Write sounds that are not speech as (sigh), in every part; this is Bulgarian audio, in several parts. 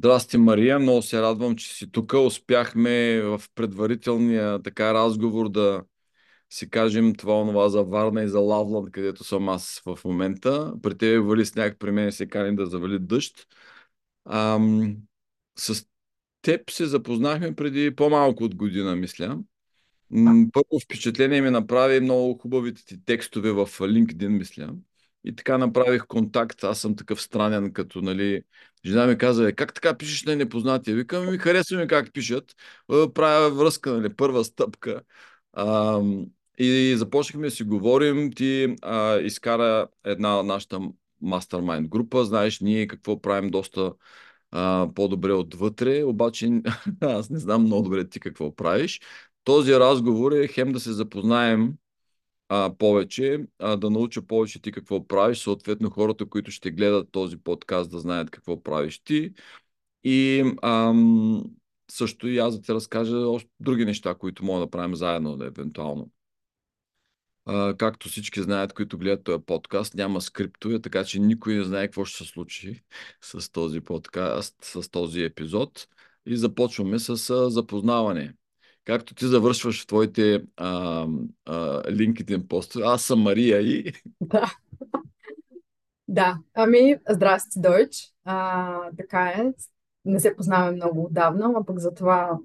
Здрасти, Мария. Много се радвам, че си тук. Успяхме в предварителния така разговор да си кажем това онова за Варна и за Лавланд, където съм аз в момента. При тебе вали сняг, при мен се кани да завали дъжд. Ам, с теб се запознахме преди по-малко от година, мисля. Първо впечатление ми направи много хубавите ти текстове в LinkedIn, мисля. И така направих контакт. Аз съм такъв странен, като, нали, жена ми каза, е, как така пишеш на непознатия? Викам, ми харесва ми как пишат. Правя връзка, нали, първа стъпка. А, и започнахме да си говорим. Ти а, изкара една нашата мастермайнд група. Знаеш, ние какво правим доста а, по-добре отвътре, обаче (laughs) аз не знам много добре ти какво правиш. Този разговор е хем да се запознаем а, повече, а, да науча повече ти какво правиш, съответно хората, които ще гледат този подкаст да знаят какво правиш ти. И ам, също и аз да ти разкажа още други неща, които мога да правим заедно, да, евентуално. А, както всички знаят, които гледат този подкаст, няма скриптове, така че никой не знае какво ще се случи с този подкаст, с този епизод. И започваме с а, запознаване както ти завършваш в твоите а, а, LinkedIn постове, аз съм Мария и... Да. Да, ами, здрасти, Дойч. А, така е. Не се познаваме много отдавна, а пък затова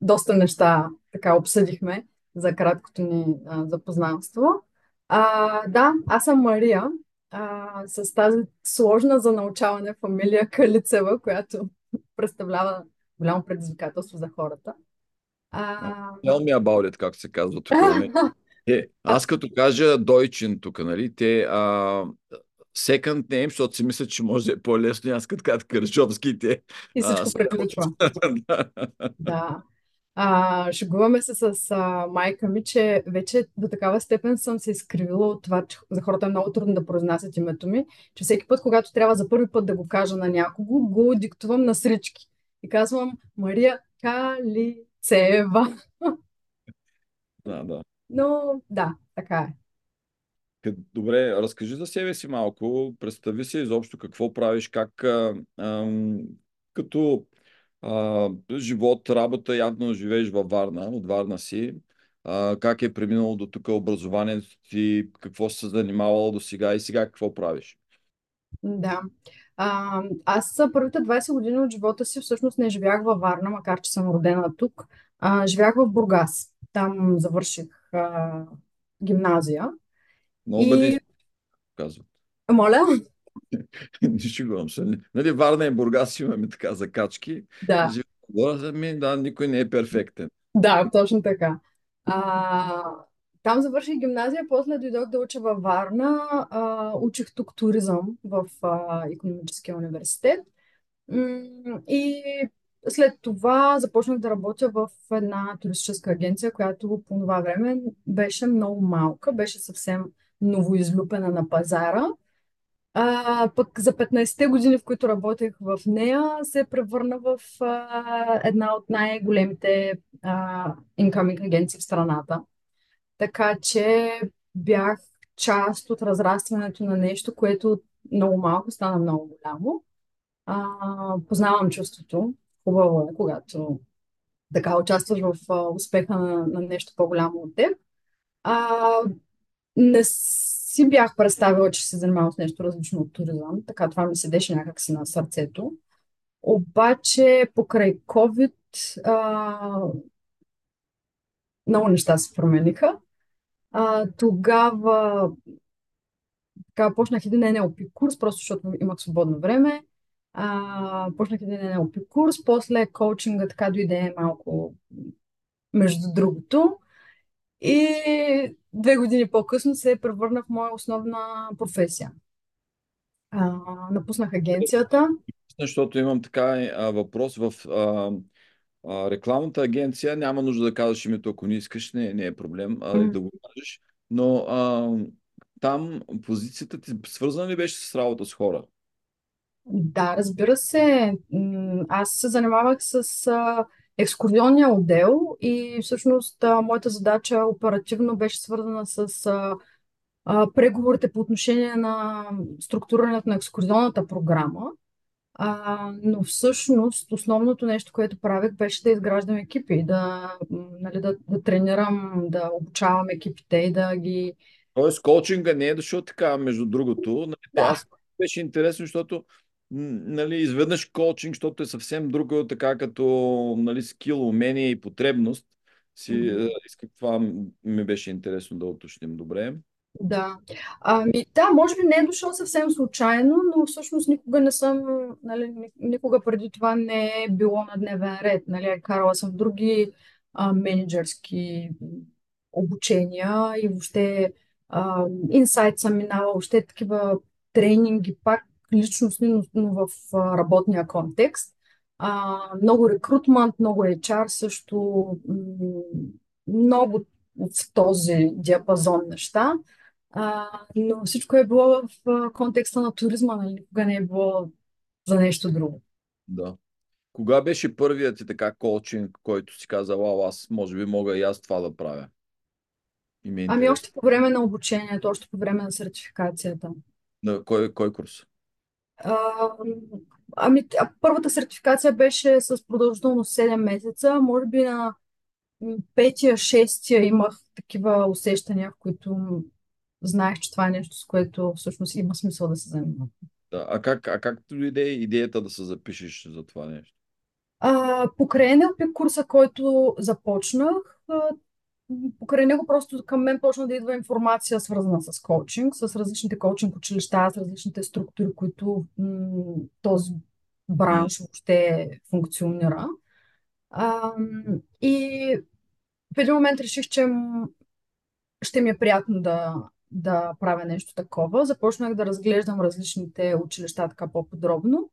доста неща така обсъдихме за краткото ни а, запознанство. А, да, аз съм Мария, а, с тази сложна за научаване фамилия Калицева, която представлява голямо предизвикателство за хората. Tell me about it, както се казва тук. Нали? (laughs) Е, аз като кажа Дойчин тук, нали, те а, second name, защото си мисля, че може да е по-лесно, аз като кажа Кържовски, те... И всичко приключва. (laughs) да. А, шегуваме се с а, майка ми, че вече до такава степен съм се изкривила от това, че за хората е много трудно да произнасят името ми, че всеки път, когато трябва за първи път да го кажа на някого, го диктувам на срички. И казвам Мария Кали Цева. Да, да. Но да, така е. Добре, разкажи за себе си малко. Представи се изобщо какво правиш, как а, а, като а, живот, работа, явно живееш във Варна, от Варна си. А, как е преминало до тук образованието ти, какво се занимавала до сега и сега какво правиш? Да. А, аз първите 20 години от живота си всъщност не живях във Варна, макар че съм родена тук. А, живях в Бургас. Там завърших а, гимназия. Много и... бъде казват. Моля? Не шегувам се. Нали, Варна и Бургас имаме така закачки. Да. Ми, да, никой не е перфектен. Да, точно така. А, там завърших гимназия, после дойдох да уча във Варна. А, учих тук туризъм в а, економическия университет. И след това започнах да работя в една туристическа агенция, която по това време беше много малка, беше съвсем новоизлюпена на пазара. А, пък за 15-те години, в които работех в нея, се превърна в а, една от най-големите инкоминг агенции в страната. Така че бях част от разрастването на нещо, което много малко стана много голямо. А, познавам чувството. Хубаво е, когато така участваш в а, успеха на, на нещо по-голямо от теб. А, не си бях представила, че се занимавам с нещо различно от туризъм, така това ми седеше някакси на сърцето. Обаче покрай COVID а, много неща се промениха. А, тогава така, почнах един NLP курс, просто защото имах свободно време. А, почнах един NLP курс, после коучинга така дойде малко между другото. И две години по-късно се превърна в моя основна професия. А, напуснах агенцията. Защото имам така а, въпрос в а, а, рекламната агенция. Няма нужда да казваш името, ако не искаш, не, не е проблем а, mm. да го кажеш. Но а, там позицията ти свързана ли беше с работа с хора? Да, разбира се. Аз се занимавах с а, екскурзионния отдел и всъщност а, моята задача оперативно беше свързана с а, а, преговорите по отношение на структурирането на екскурзионната програма. А, но всъщност основното нещо, което правех, беше да изграждам екипи, да, нали, да, да тренирам, да обучавам екипите и да ги... Тоест, коучинга не е дошъл така, между другото. Нали, Да, аз беше интересно, защото нали, изведнъж коучинг, защото е съвсем друго, така като нали, скил, умение и потребност. Си, исках това ми беше интересно да уточним. Добре. Да. Ами да, може би не е дошъл съвсем случайно, но всъщност никога не съм, нали, ни- никога преди това не е било на дневен ред. Нали, карала съм в други а, менеджерски обучения и въобще инсайт съм минала, въобще такива тренинги, пак личностни, но, в работния контекст. А, много рекрутмент, много HR също, много в този диапазон неща. А, но всичко е било в а, контекста на туризма, нали? Никога не е било за нещо друго. Да. Кога беше първият ти така коучинг, който си казал, вау, аз може би мога и аз това да правя? И ми е Ами още по време на обучението, още по време на сертификацията. На кой, кой курс? А, ами, първата сертификация беше с продължителност 7 месеца. Може би на петия, шестия имах такива усещания, в които знаех, че това е нещо, с което всъщност има смисъл да се занимавам. Да. А как, а как дойде идеята да се запишеш за това нещо? А, покрай NLP курса, който започнах, покрай него просто към мен почна да идва информация, свързана с коучинг, с различните коучинг училища, с различните структури, които м, този бранш въобще функционира. А, и в един момент реших, че ще ми е приятно да, да правя нещо такова. Започнах да разглеждам различните училища така по-подробно.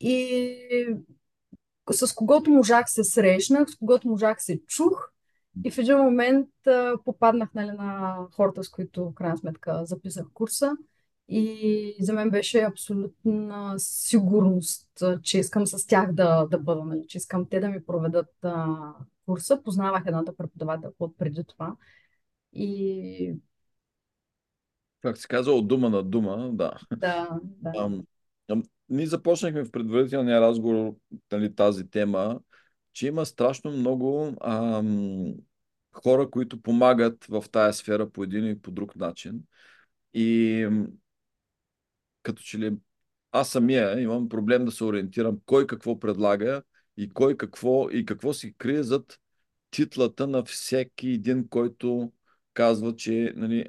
И с когото можах се срещнах, с когото можах се чух и в един момент а, попаднах нали, на хората, с които в крайна сметка записах курса и за мен беше абсолютна сигурност, че искам с тях да, да бъда, нали, че искам те да ми проведат а, курса. Познавах едната преподавателка от преди това и Как се казва, от дума на дума, да. да, да, Ам, ам, ние започнахме в предварителния разговор нали, тази тема, че има страшно много ам, хора, които помагат в тая сфера по един и по друг начин. И като че ли аз самия имам проблем да се ориентирам кой какво предлага и кой какво и какво си крие зад титлата на всеки един, който казва, че нали,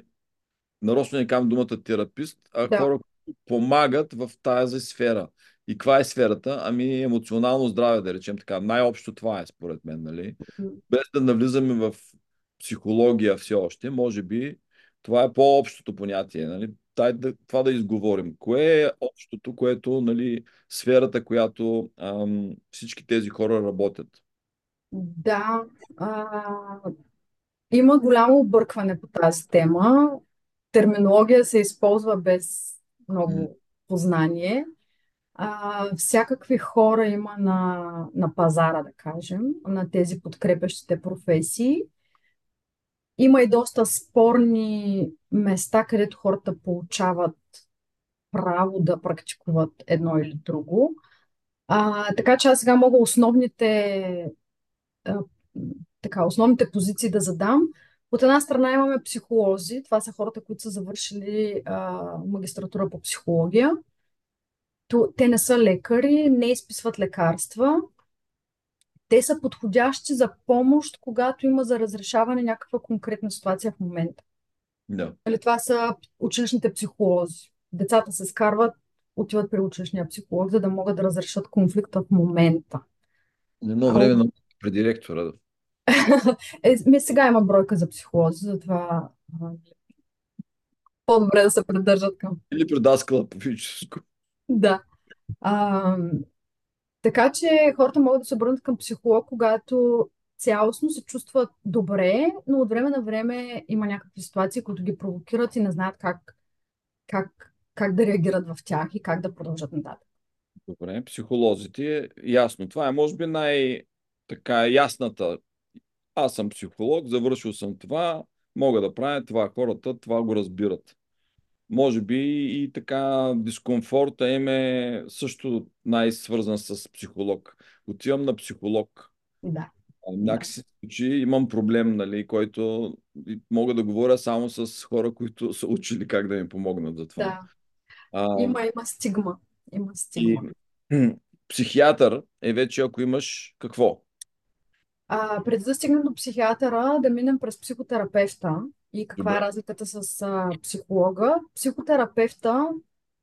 нарочно не казвам думата терапист, а да. хора, които помагат в тази сфера. И каква е сферата? Ами емоционално здраве, да речем така. Най-общо това е, според мен, нали? Без да навлизаме в психология все още, може би това е по-общото понятие, нали? Дай да, това да изговорим. Кое е общото, което, нали, сферата, която ам, всички тези хора работят? Да, а, има голямо объркване по тази тема. Терминология се използва без много познание. А, всякакви хора има на, на пазара, да кажем, на тези подкрепящите професии. Има и доста спорни места, където хората получават право да практикуват едно или друго. А, така че аз сега мога основните а, така, основните позиции да задам. От една страна имаме психолози. Това са хората, които са завършили а, магистратура по психология. Те не са лекари, не изписват лекарства. Те са подходящи за помощ, когато има за разрешаване някаква конкретна ситуация в момента. Да. Нали, това са училищните психолози. Децата се скарват, отиват при училищния психолог, за да могат да разрешат конфликта в момента. Едно А, време на преди ректора. Е, ми сега има бройка за психолози, затова по-добре да се придържат към. Или предаскала по физическо. Да. А, така че хората могат да се обърнат към психолог, когато цялостно се чувстват добре, но от време на време има някакви ситуации, които ги провокират и не знаят как, как, как да реагират в тях и как да продължат нататък. Добре, психолозите, ясно. Това е, може би, най-така ясната. Аз съм психолог, завършил съм това, мога да правя това. Хората това го разбират. може би и така дискомфорта им е също най-свързан с психолог. Отивам на психолог. Да. Някакси случи, имам проблем, нали, който мога да говоря само с хора, които са учили как да ми помогнат за това. Да. А, Има, има стигма. Има и стигма. (clears throat) психиатър е вече ако имаш какво? А, преди да стигнем до психиатъра, да минем през психотерапевта и каква е Добре. разликата с а, психолога. Психотерапевта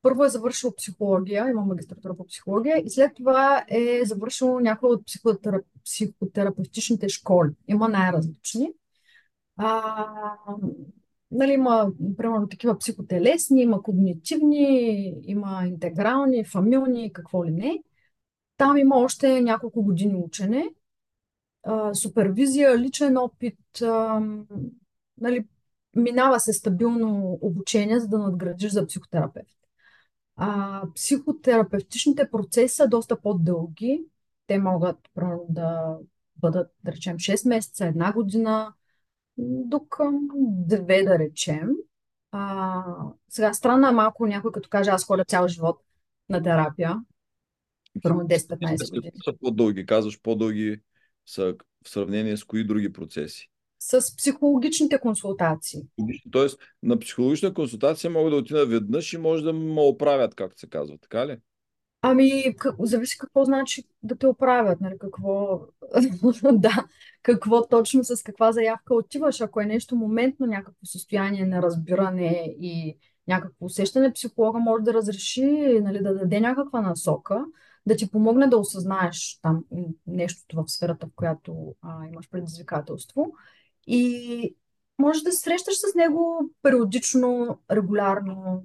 първо е завършил психология, има магистратура по психология и след това е завършил някои от психотера... психотерапевтичните школи. Има най-различни. А, нали, има, примерно, такива психотелесни, има когнитивни, има интегрални, фамилни, какво ли не. Там има още няколко години учене а, супервизия, личен опит, а, нали, минава се стабилно обучение, за да надградиш за психотерапевт. А, психотерапевтичните процеси са доста по-дълги. Те могат примерно, да бъдат, да речем, 6 месеца, една година, до към две, да речем. А, сега, странно е малко някой, като каже, аз ходя цял живот на терапия, примерно 10-15 години. Са по-дълги, казваш по-дълги са в сравнение с кои други процеси? С психологичните консултации. Тоест, на психологична консултация мога да отида веднъж и може да ме оправят, както се казва, така ли? Ами, как, зависи какво значи да те оправят, нали, какво, (laughs) да, какво точно с каква заявка отиваш. Ако е нещо моментно, някакво състояние на разбиране и някакво усещане, психолога може да разреши, нали, да даде някаква насока, да ти помогне да осъзнаеш там нещото в сферата, в която а, имаш предизвикателство. И може да се срещаш с него периодично, регулярно,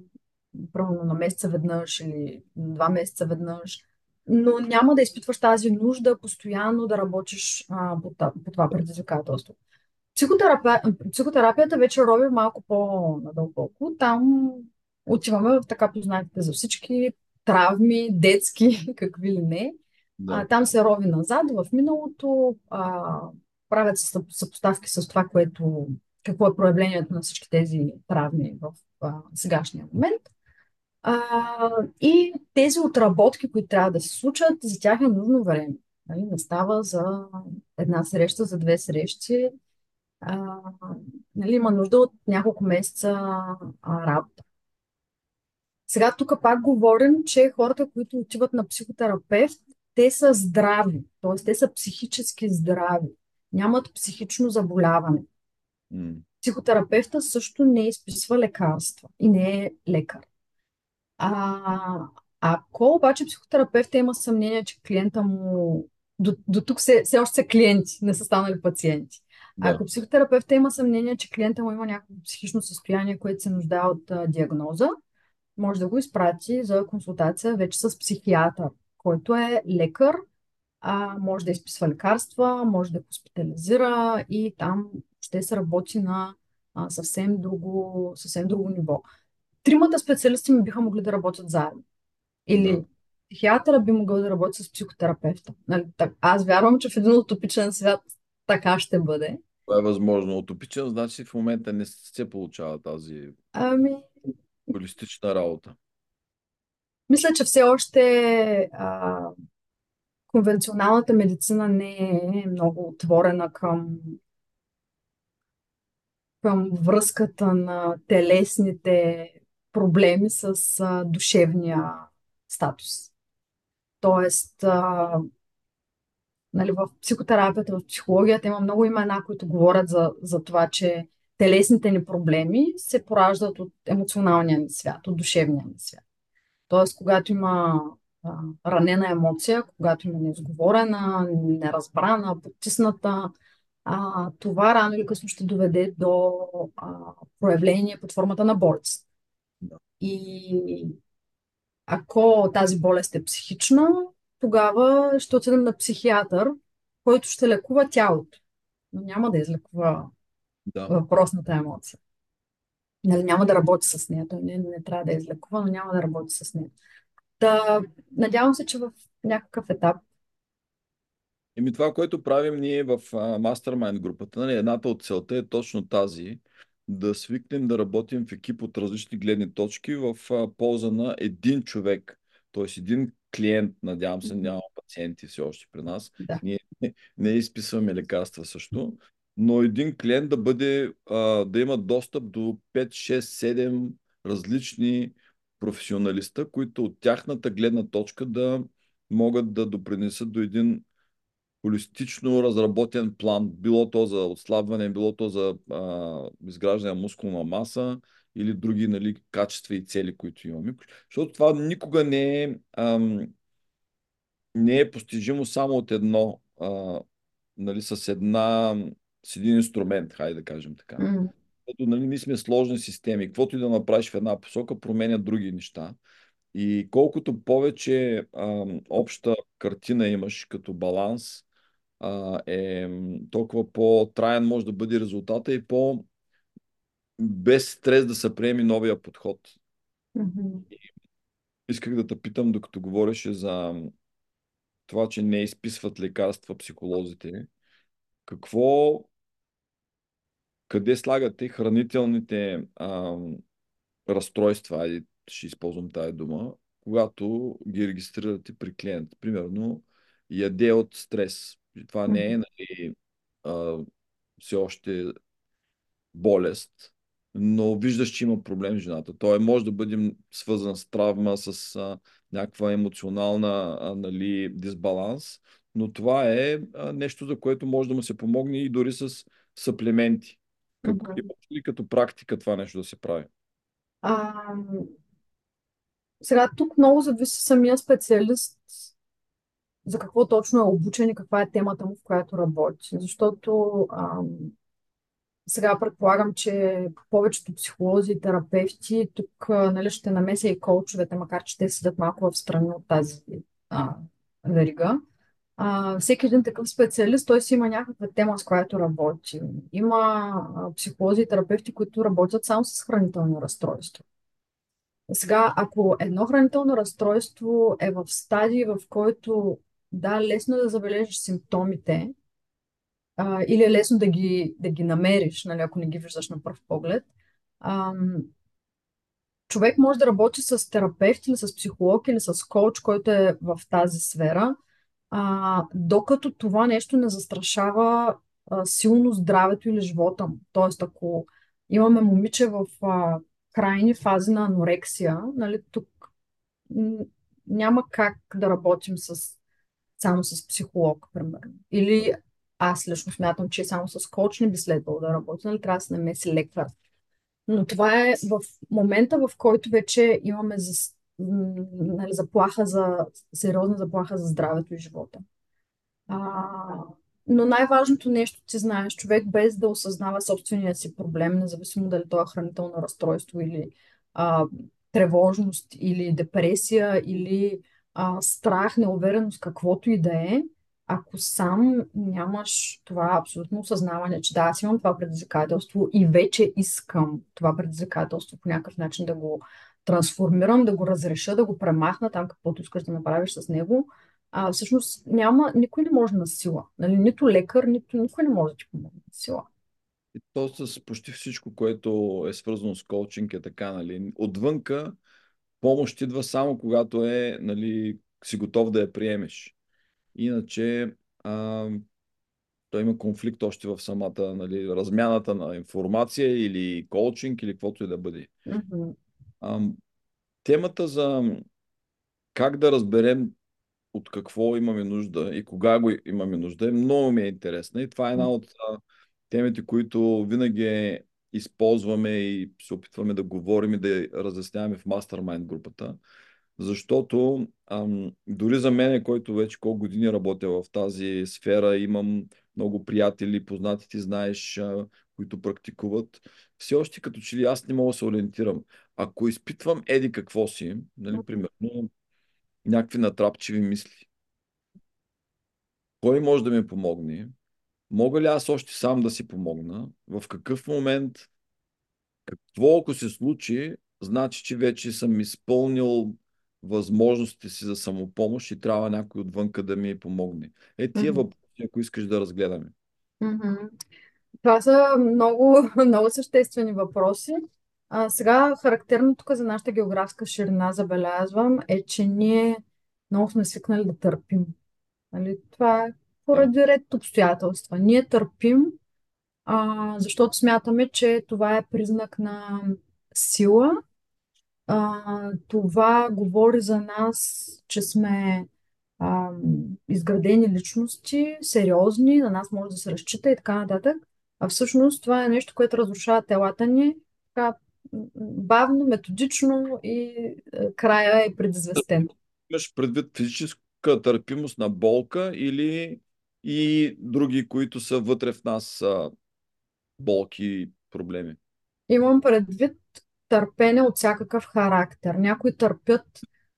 примерно на месеца веднъж или на два месеца веднъж, но няма да изпитваш тази нужда постоянно да работиш а, по, по това предизвикателство. Психотерапия, психотерапията вече роби малко по-надълбоко. Там отиваме в така познатите за всички травми, детски, (laughs) какви ли не. А, Да. там се рови назад, в миналото, а, правят се съп- съпоставки с това, което, какво е проявлението на всички тези травми в а, сегашния момент. А, и тези отработки, които трябва да се случат, за тях е нужно време. Нали? Не става за една среща, за две срещи. А, нали, има нужда от няколко месеца а, работа. Сега тук пак говорим, че хората, които отиват на психотерапевт, те са здрави, т.е. те са психически здрави, нямат психично заболяване. М. Психотерапевта също не изписва лекарства и не е лекар. А, ако обаче психотерапевта има съмнение, че клиента му до, до тук все, все още са клиенти, не са станали пациенти. Да. Ако психотерапевта има съмнение, че клиента му има някакво психично състояние, което се нуждае от а, диагноза, може да го изпрати за консултация вече с психиатър, който е лекар, а, може да изписва лекарства, може да хоспитализира и там ще се работи на а, съвсем друго, съвсем друго ниво. Тримата специалисти ми биха могли да работят заедно. Или Да. психиатъра би могъл да работи с психотерапевта. Нали, так, аз вярвам, че в един утопичен свят така ще бъде. Това е възможно. Утопичен, значи в момента не се получава тази Ами, холистична работа. мисля, че все още а, конвенционалната медицина не е много отворена към, към връзката на телесните проблеми с а, душевния статус. Тоест, а, нали, в психотерапията, в психологията има много имена, които говорят за, за това, че телесните ни проблеми се пораждат от емоционалния ни свят, от душевния ни свят. Тоест, когато има а, ранена емоция, когато има неизговорена, неразбрана, потисната, а, това рано или късно ще доведе до а, проявление под формата на болест. И ако тази болест е психична, тогава ще отидем на психиатър, който ще лекува тялото, но няма да излекува Да. въпросната емоция. Нали, няма да работи с нея. Той не, не трябва да я излекува, но няма да работи с нея. Та, надявам се, че в някакъв етап Еми това, което правим ние в Mastermind групата, нали, едната от целта е точно тази, да свикнем да работим в екип от различни гледни точки в а, полза на един човек, т.е. един клиент, надявам се, няма пациенти все още при нас. Да. Ние не, не изписваме лекарства също, но един клиент да бъде, а, да има достъп до 5, 6, 7 различни професионалиста, които от тяхната гледна точка да могат да допринесат до един холистично разработен план, било то за отслабване, било то за а, изграждане на мускулна маса или други нали, качества и цели, които имаме. Защото това никога не е, ам, не е постижимо само от едно, а, нали, с, една, с един инструмент, хайде да кажем така. Mm. Защото нали, ние сме сложни системи. Каквото и да направиш в една посока, променя други неща. И колкото повече а, обща картина имаш като баланс, а, е толкова по-траен може да бъде резултата и по без стрес да се приеми новия подход. Mm-hmm. Исках да те питам, докато говореше за това, че не изписват лекарства психолозите. Какво, къде слагате хранителните а, разстройства, айде ще използвам тази дума, когато ги регистрирате при клиент. Примерно, яде от стрес. Това не е нали, а, все още болест, но виждаш, че има проблем жената. Той може да бъде свързан с травма, с а, някаква емоционална а, нали, дисбаланс, но това е а, нещо, за което може да му се помогне и дори с съплементи. Как, Mm-hmm. Има ли като практика това нещо да се прави? А, сега тук много зависи самия специалист за какво точно е обучен и каква е темата му, в която работи. Защото ам, сега предполагам, че повечето психолози и терапевти тук нали, ще намеся и коучовете, макар че те седят малко в страни от тази а, верига. А, всеки един такъв специалист, той си има някаква тема, с която работи. Има а, психолози и терапевти, които работят само с хранително разстройство. Сега, ако едно хранително разстройство е в стадии, в който да, лесно е да забележиш симптомите, а, или е лесно да ги, да ги намериш, нали, ако не ги виждаш на пръв поглед, ам, човек може да работи с терапевт или с психолог или с коуч, който е в тази сфера, а, докато това нещо не застрашава а, силно здравето или живота му. Тоест, ако имаме момиче в а, крайни фази на анорексия, нали, тук няма как да работим с, само с психолог, примерно. Или аз лично смятам, че само с коуч не би следвало да работи, нали, трябва да се намеси лекар. Но това е в момента, в който вече имаме за, м, нали, заплаха за, сериозна заплаха за здравето и живота. А, но най-важното нещо, ти знаеш, човек без да осъзнава собствения си проблем, независимо дали то е хранително разстройство или а, тревожност, или депресия, или а, страх, неувереност, каквото и да е, ако сам нямаш това абсолютно осъзнаване, че да, аз имам това предизвикателство и вече искам това предизвикателство по някакъв начин да го трансформирам, да го разреша, да го премахна там, каквото искаш да направиш с него, а, всъщност няма, никой не може на сила. Нали? Нито лекар, нито никой не може да ти помогне на сила. И то с почти всичко, което е свързано с коучинг е така, нали. Отвънка помощ идва само когато е, нали, си готов да я приемеш. Иначе а, той има конфликт още в самата, нали, размяната на информация или коучинг или каквото и да бъде. Мгм. А, темата за как да разберем от какво имаме нужда и кога го имаме нужда е много ми е интересна и това е една от темите, които винаги използваме и се опитваме да говорим и да разясняваме в мастермайнд групата. Защото ам, дори за мен, който вече колко години работя в тази сфера, имам много приятели, познати ти знаеш, които практикуват, все още като че ли аз не мога да се ориентирам. Ако изпитвам еди какво си, нали, примерно, някакви натрапчиви мисли, кой може да ми помогне? Мога ли аз още сам да си помогна? В какъв момент? Какво ако се случи, значи, че вече съм изпълнил възможностите си за самопомощ и трябва някой отвънка да ми помогне. Е, тия Мгм. въпроси, ако искаш да разгледаме. Мгм. Това са много, (laughs) много съществени въпроси. А, сега характерно тук за нашата географска ширина, забелязвам, е, че ние много сме свикнали да търпим. Нали? Това е поради ред обстоятелства. Ние търпим, а, защото смятаме, че това е признак на сила. А, това говори за нас, че сме а, изградени личности, сериозни, на нас може да се разчита и така нататък. А всъщност това е нещо, което разрушава телата ни така бавно, методично и е, края е предизвестен. Имаш предвид физическа търпимост на болка или и други, които са вътре в нас болки и проблеми? Имам предвид търпене от всякакъв характер. Някои търпят,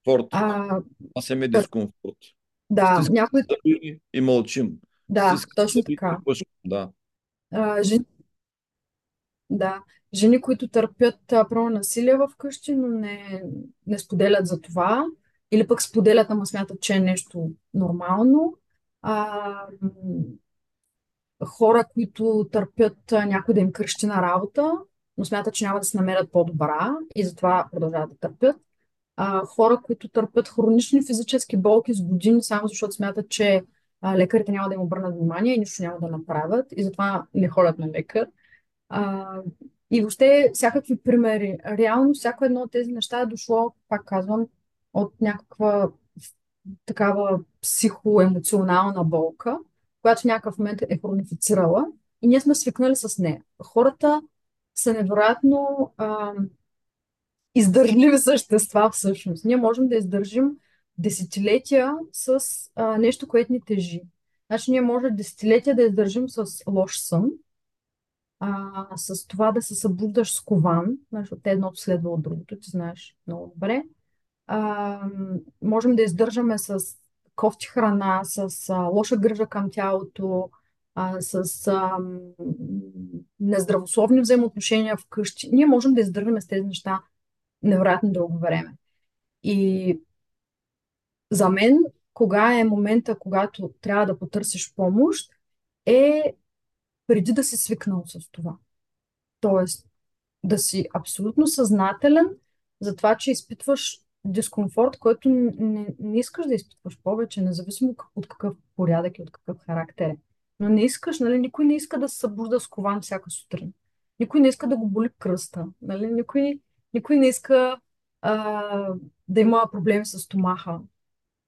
Форт. а, Аз имаме тър... дискомфорт. да, Стискаме някои, и мълчим. да, Стискаме точно така. Да. Жени, да, жени, които търпят а, насилие в къщи, но не, не споделят за това, или пък споделят, ама смятат, че е нещо нормално. А, хора, които търпят някой да им кръщи на работа, но смятат, че няма да се намерят по-добра и затова продължават да търпят. А, хора, които търпят хронични физически болки с години, само защото смятат, че а, лекарите няма да им обърнат внимание и нищо няма да направят и затова не ходят на лекар. А, и въобще всякакви примери. Реално всяко едно от тези неща е дошло, пак казвам, от някаква такава психоемоционална болка, която в някакъв момент е хронифицирала и ние сме свикнали с нея. Хората са невероятно а, издържливи същества всъщност. Ние можем да издържим десетилетия с а, нещо, което ни тежи. Значи ние може десетилетия да издържим с лош сън, а, с това да се събуждаш скован, защото те едното следва от другото, ти знаеш много добре. А, можем да издържаме с кофти храна, с а, лоша грижа към тялото, а, с а, нездравословни взаимоотношения вкъщи. Ние можем да издържаме с тези неща невероятно дълго време. И за мен, кога е момента, когато трябва да потърсиш помощ, е преди да си свикнал с това. Тоест, да си абсолютно съзнателен за това, че изпитваш дискомфорт, който не, не искаш да изпитваш повече, независимо от какъв порядък и от какъв характер е. Но не искаш, нали, никой не иска да се събужда с кован всяка сутрин. Никой не иска да го боли кръста. Нали? Никой, никой не иска а, да има проблеми с стомаха.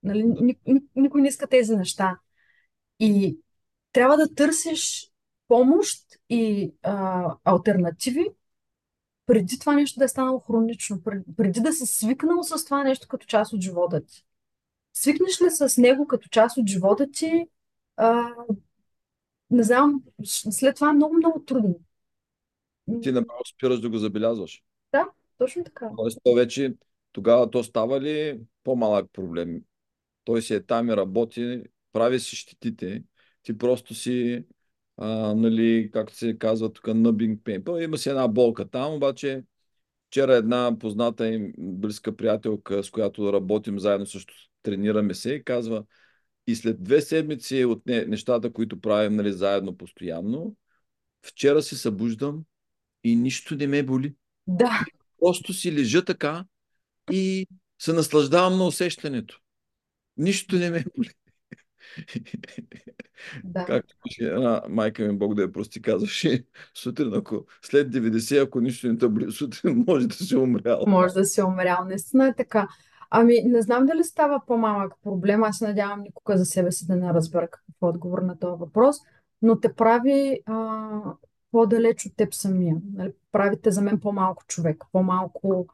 Нали? Ни, ни, никой не иска тези неща. И трябва да търсиш помощ и а, альтернативи, преди това нещо да е станало хронично, пред- преди да си свикнал с това нещо като част от живота ти. Свикнеш ли с него като част от живота ти, а, не знам, след това е много, много трудно. Ти направо спираш да го забелязваш. Да, точно така. Тоест, то вече тогава то става ли по-малък проблем? Той си е там и работи, прави си щетите. Ти просто си, а, нали, както се казва тук, nubbing pain. Има си една болка там, обаче вчера една позната им близка приятелка, с която работим заедно, също тренираме се и казва, и след две седмици от не, нещата, които правим нали, заедно постоянно, вчера се събуждам и нищо не ме боли. Да, Просто си лежа така и се наслаждавам на усещането. Нищо не ме боли. да. Както една майка ми, Бог да я прости, казваше сутрин, ако след 90, ако нищо не те боли сутрин, може да си умрял. Може да си умрял. Наистина е така. Ами, не знам дали става по-малък проблем. Аз се надявам никога за себе си да не разбера какъв е отговор на този въпрос, но те прави а, по-далеч от теб самия. Нали? Правите за мен по-малко човек, по-малко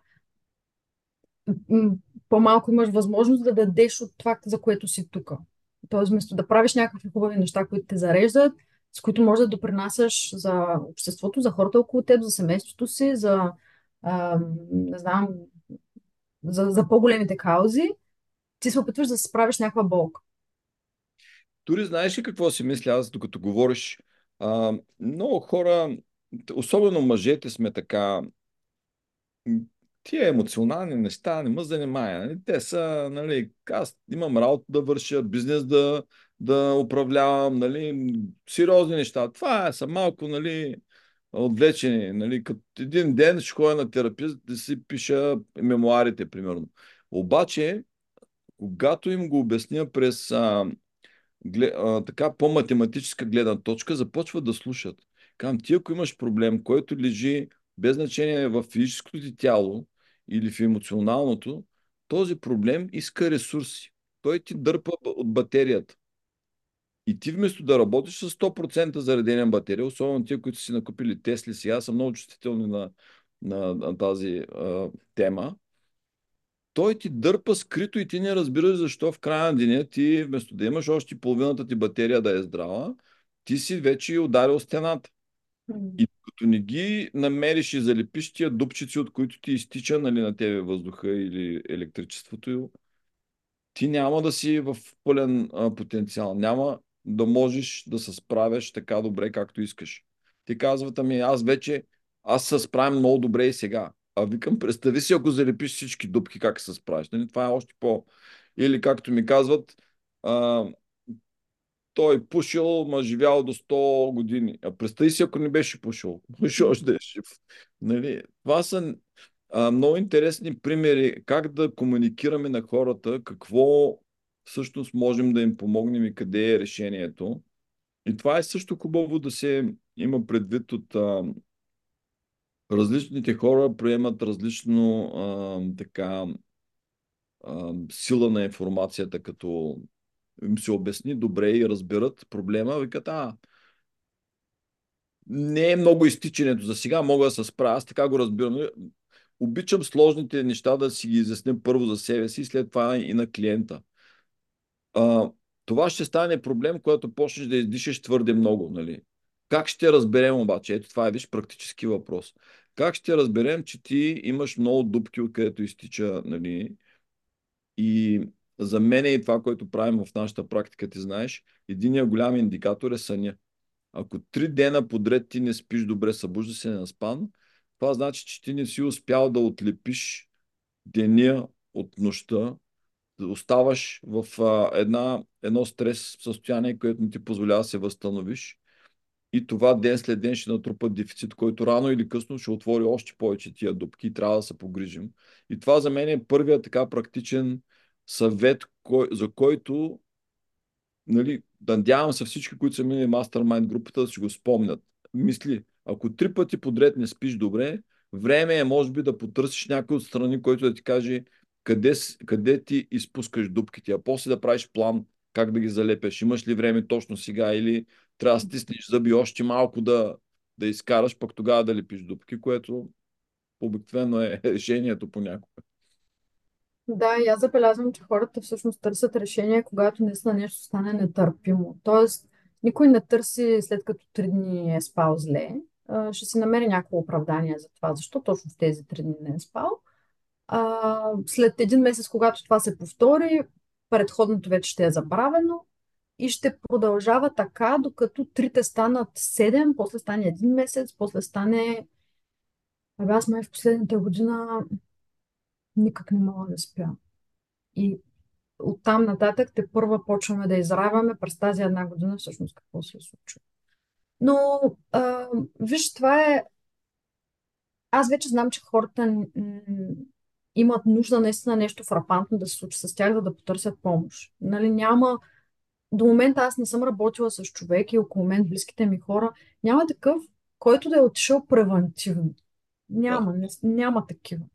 по-малко имаш възможност да дадеш от това, за което си тук. Тоест, вместо да правиш някакви хубави неща, които те зареждат, с които можеш да допринасяш за обществото, за хората около теб, за семейството си, за, а, не знам, за, за по-големите каузи, ти се опитваш да се справиш някаква болка. Дори знаеш ли какво си мисля аз, докато говориш? А, много хора, особено мъжете сме така, тия емоционални неща не ме занимая. Нали? Те са, нали, аз имам работа да върша, бизнес да, да управлявам, нали, сериозни неща. Това е, са малко, нали, отвлечени. Нали, като един ден ще ходя на терапия да си пиша мемуарите, примерно. Обаче, когато им го обясня през а, глед, а, така по-математическа гледна точка, започват да слушат. Казвам, ти ако имаш проблем, който лежи без значение в физическото ти тяло или в емоционалното, този проблем иска ресурси. Той ти дърпа от батерията. И ти вместо да работиш с 100% заредена батерия, особено тия, които си накупили Тесли сега, са много чувствителни на, на, на тази а, тема, той ти дърпа скрито и ти не разбираш защо в края на деня ти, вместо да имаш още половината ти батерия да е здрава, ти си вече ударил стената. И като не ги намериш и залепиш тия дупчици, от които ти изтича нали, на тебе въздуха или електричеството, ти няма да си в пълен а, потенциал. Няма да можеш да се справяш така добре, както искаш. Ти казват, ами аз вече, аз се справям много добре и сега. А викам, представи си, ако залепиш всички дупки, как се справиш. Нали? Това е още по... Или както ми казват, а, той пушил, ма живял до 100 години. А представи си, ако не беше пушил. Може още е жив. Нали? Това са а, много интересни примери как да комуникираме на хората, какво всъщност можем да им помогнем и къде е решението. И това е също хубаво да се има предвид от а, различните хора приемат различно а, така а, сила на информацията, като им се обясни добре и разберат проблема, викат, а, не е много изтичането за сега, мога да се справя, аз така го разбирам. Обичам сложните неща да си ги изясня първо за себе си, след това и на клиента. А, това ще стане проблем, когато почнеш да издишаш твърде много. Нали? Как ще разберем обаче? Ето това е виж практически въпрос. Как ще разберем, че ти имаш много дупки, откъдето изтича, нали? И за мен и това, което правим в нашата практика, ти знаеш, единия голям индикатор е съня. Ако три дена подред ти не спиш добре, събужда се на спан, това значи, че ти не си успял да отлепиш деня от нощта, оставаш в а, една, едно стрес състояние, което не ти позволява да се възстановиш и това ден след ден ще натрупа дефицит, който рано или късно ще отвори още повече тия дупки и трябва да се погрижим. И това за мен е първият така практичен съвет, кой, за който нали, надявам се всички, които са минали мастермайнд групата, да си го спомнят. Мисли, ако три пъти подред не спиш добре, време е, може би, да потърсиш някой от страни, който да ти каже къде, къде ти изпускаш дупките, а после да правиш план как да ги залепеш. Имаш ли време точно сега или трябва да стиснеш зъби още малко да, да изкараш, пък тогава да лепиш дупки, което обикновено е (laughs) решението понякога. Да, и аз забелязвам, че хората всъщност търсят решение, когато наистина нещо стане нетърпимо. Тоест, никой не търси след като три дни е спал зле. Ще си намери някакво оправдание за това, защо точно в тези три дни не е спал. А, след един месец, когато това се повтори, предходното вече ще е забравено и ще продължава така, докато трите станат 7, после стане един месец, после стане... Абе, аз май в последната година никак не мога да спя. И оттам нататък те първа почваме да израваме през тази една година всъщност какво се е случило. Но, а, виж, това е... Аз вече знам, че хората имат нужда наистина нещо фрапантно да се случи с тях, за да потърсят помощ. Нали, няма до момента аз не съм работила с човек и около мен близките ми хора. Няма такъв, който да е отишъл превентивно. Няма, не, няма такива.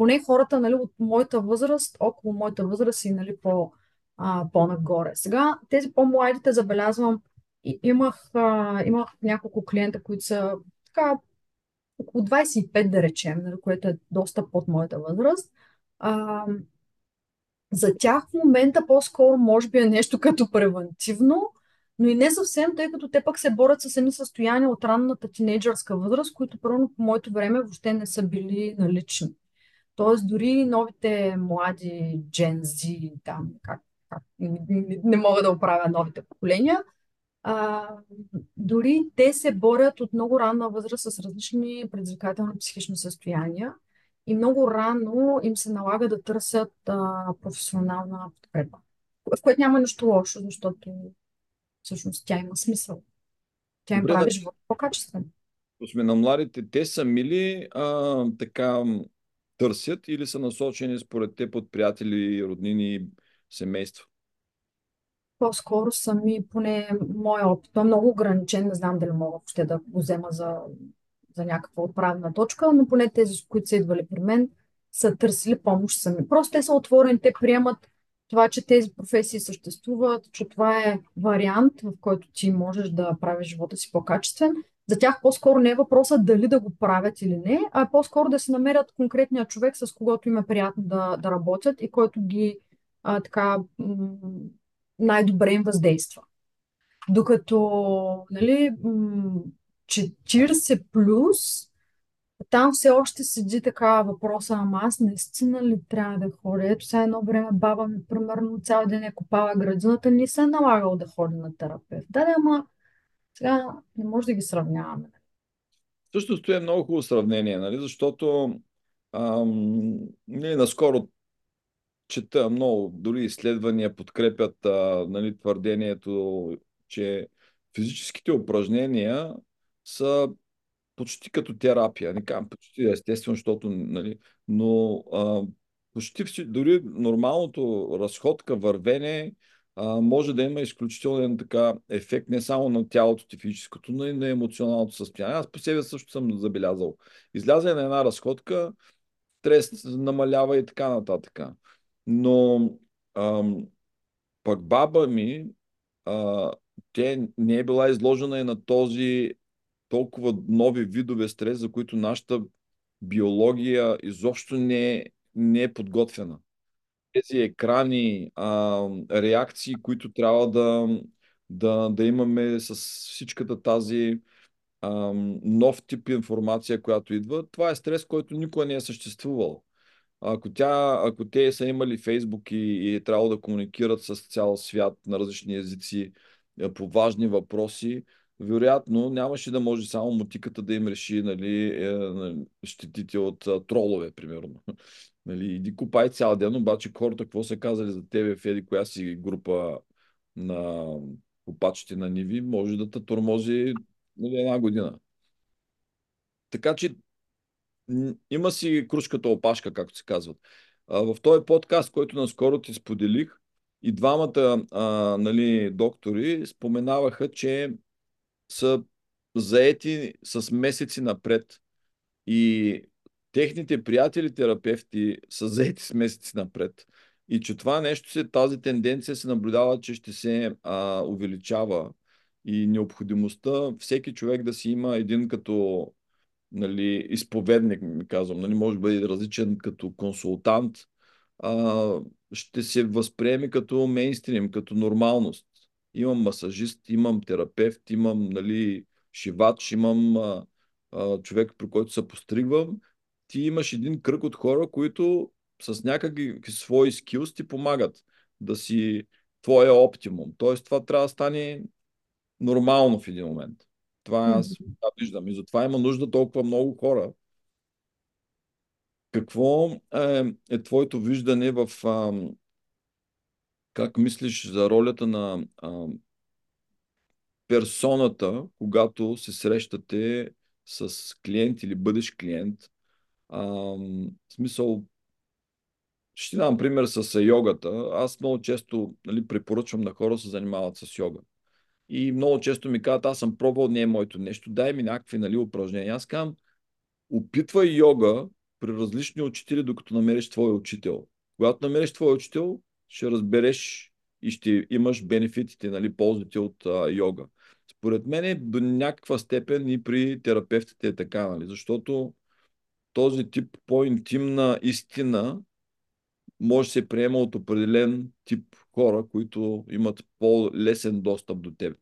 Поне хората нали, от моята възраст, около моята възраст и нали, по, а, по-нагоре. Сега тези по-младите забелязвам, имах, а, имах няколко клиента, които са така около 25 да речем, нали, което е доста под моята възраст. А, за тях в момента по-скоро може би е нещо като превентивно, но и не съвсем, тъй като те пък се борят с едни състояния от ранната тинейджърска възраст, които първо по моето време въобще не са били налични. Тоест дори новите млади Gen Z, там, как, как не, не, не мога да оправя новите поколения, а, дори те се борят от много ранна възраст с различни предизвикателни психични състояния и много рано им се налага да търсят а, професионална подкрепа. В което няма нищо лошо, защото всъщност тя има смисъл. Тя им Добре, прави да, живота по-качествен. сме на младите, те сами ли а, така търсят или са насочени според те под приятели, роднини и семейства? По-скоро сами, поне моя опит, е много ограничен, не знам дали мога въобще да го взема за, за някаква отправна точка, но поне тези, които са идвали при мен, са търсили помощ сами. Просто те са отворени, те приемат това, че тези професии съществуват, че това е вариант, в който ти можеш да правиш живота си по-качествен. За тях по-скоро не е въпросът дали да го правят или не, а по-скоро да се намерят конкретния човек, с когото им е приятно да, да работят и който ги а, така най-добре им въздейства. Докато нали, м- 40 плюс, там все още седи така въпроса, ама аз наистина ли трябва да ходя? Ето сега едно време баба ми, примерно, цял ден е копала градината, не се е налагал да ходи на терапевт. Да, да, ама сега не може да ги сравняваме. Също стои много хубаво сравнение, нали? защото ам, ние наскоро чета много, дори изследвания подкрепят а, нали, твърдението, че физическите упражнения са почти като терапия. Не казвам почти естествено, защото, нали, но а, почти дори нормалното разходка, вървене, може да има изключителен така ефект не само на тялото ти физическото, но и на емоционалното състояние. Аз по себе също съм забелязал. Изляза на една разходка, стрес намалява и така нататък. Но ам, пък баба ми, а, те не е била изложена и на този толкова нови видове стрес, за които нашата биология изобщо не е, не е подготвена. Тези екрани, а, реакции, които трябва да, да, да имаме с всичката тази а, нов тип информация, която идва, това е стрес, който никога не е съществувал. Ако, тя, ако те са имали Фейсбук и, и е трябвало да комуникират с цял свят на различни езици е, по важни въпроси, вероятно нямаше да може само мутиката да им реши нали, е, щетите от тролове, примерно. Нали, иди купай цял ден, обаче хората какво са казали за тебе в еди коя си група на купачите на Ниви, може да те тормози нали, една година. Така че има си кружката опашка, както се казват. А, в този подкаст, който наскоро ти споделих, и двамата а, нали, доктори споменаваха, че са заети с месеци напред и техните приятели терапевти са заети с месеци напред и че това нещо се, тази тенденция се наблюдава, че ще се а, увеличава и необходимостта всеки човек да си има един като нали, изповедник, ми казвам, нали, може да бъде различен като консултант, а, ще се възприеме като мейнстрим, като нормалност. Имам масажист, имам терапевт, имам нали, шивач, имам а, а, човек, при който се постригвам. Ти имаш един кръг от хора, които с някакви свои скилс ти помагат да си твоя оптимум. Тоест това трябва да стане нормално в един момент. Това аз да, виждам. И затова има нужда толкова много хора. Какво е, е твоето виждане в а, как мислиш за ролята на а, персоната, когато се срещате с клиент или бъдеш клиент? А, в смисъл, ще дам пример с йогата. Аз много често нали, препоръчвам на хора да се занимават с йога. И много често ми казват, аз съм пробвал, не е моето нещо, дай ми някакви нали, упражнения. Аз казвам, опитвай йога при различни учители, докато намериш твой учител. Когато намериш твой учител, ще разбереш и ще имаш бенефитите, нали, ползите от а, йога. Според мен до някаква степен и при терапевтите е така, нали, защото този тип по-интимна истина може да се приема от определен тип хора, които имат по-лесен достъп до теб.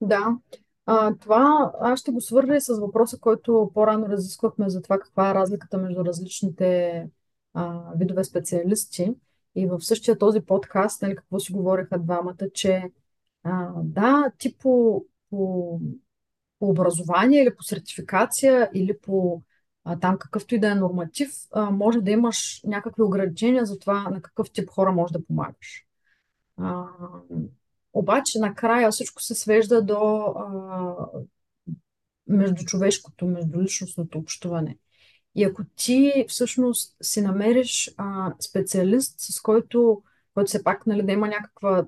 Да. А, това аз ще го свърля с въпроса, който по-рано разисквахме за това каква е разликата между различните а, видове специалисти. И в същия този подкаст, нали, какво си говориха двамата, че а, да, ти по, по по образование или по сертификация или по а, там какъвто и да е норматив, а, може да имаш някакви ограничения за това на какъв тип хора може да помагаш. А, обаче накрая всичко се свежда до а, междучовешкото, междуличностното общуване. И ако ти всъщност си намериш а, специалист, с който, който все пак нали, да има някаква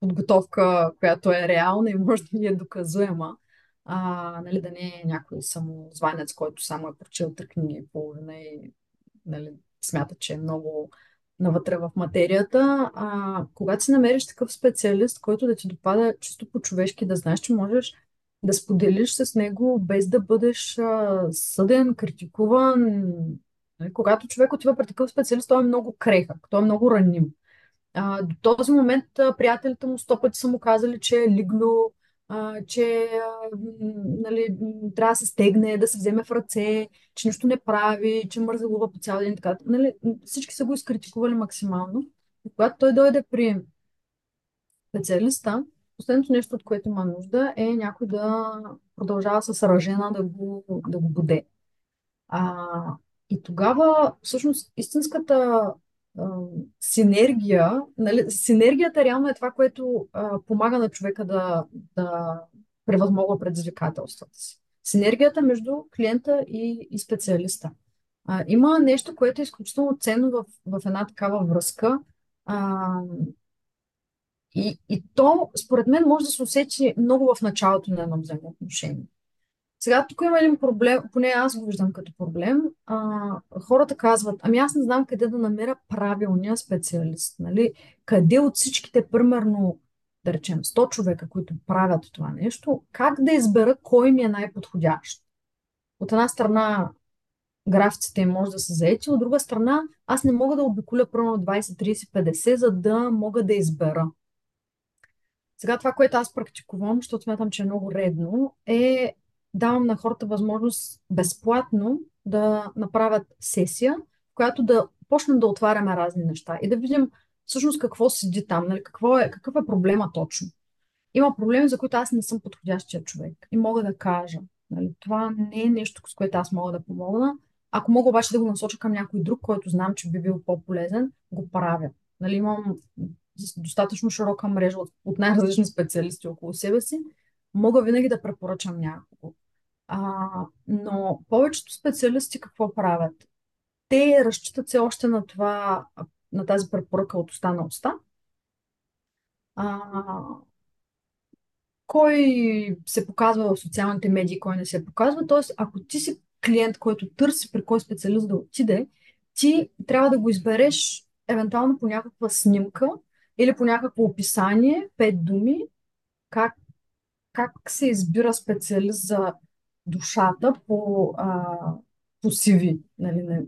подготовка, която е реална и може да ни е доказуема, а, нали, да не е някой самозванец, който само е прочел три книги и половина и нали, смята, че е много навътре в материята. А, когато си намериш такъв специалист, който да ти допада чисто по-човешки, да знаеш, че можеш да споделиш с него без да бъдеш а, съден, критикуван. Нали, когато човек отива при такъв специалист, той е много крехък, той е много раним. А, до този момент приятелите му сто пъти са му казали, че е лигло, а, че а, нали, трябва да се стегне, да се вземе в ръце, че нищо не прави, че мързелува по цял ден. Така. Нали, всички са го изкритикували максимално. И когато той дойде при специалиста, последното нещо, от което има нужда, е някой да продължава с ръжена да го, да го буде. А, и тогава, всъщност, истинската синергия, нали, синергията реално е това, което а, помага на човека да, да превъзмогва предизвикателствата си. Синергията между клиента и, и специалиста. А, има нещо, което е изключително ценно в, в една такава връзка. А, и, и то, според мен, може да се усети много в началото на едно взаимоотношение. Сега тук има един проблем, поне аз го виждам като проблем. А, хората казват, ами аз не знам къде да намеря правилния специалист. Нали? Къде от всичките, примерно, да речем, 100 човека, които правят това нещо, как да избера кой ми е най-подходящ? От една страна графиците им може да са заети, от друга страна аз не мога да обиколя примерно 20, 30, 50, за да мога да избера. Сега това, което аз практикувам, защото смятам, че е много редно, е давам на хората възможност безплатно да направят сесия, в която да почнем да отваряме разни неща и да видим всъщност какво седи там, нали, какво е, какъв е проблема точно. Има проблеми, за които аз не съм подходящия човек и мога да кажа. Нали, това не е нещо, с което аз мога да помогна. Ако мога обаче да го насоча към някой друг, който знам, че би бил по-полезен, го правя. Нали, имам достатъчно широка мрежа от, от най-различни специалисти около себе си, мога винаги да препоръчам някого. А, но повечето специалисти какво правят? Те разчитат се още на това, на тази препоръка от уста на уста. А, кой се показва в социалните медии, кой не се показва. Тоест, ако ти си клиент, който търси при кой специалист да отиде, ти трябва да го избереш евентуално по някаква снимка или по някакво описание, пет думи, как, как се избира специалист за душата по, а, по CV. Нали? Не,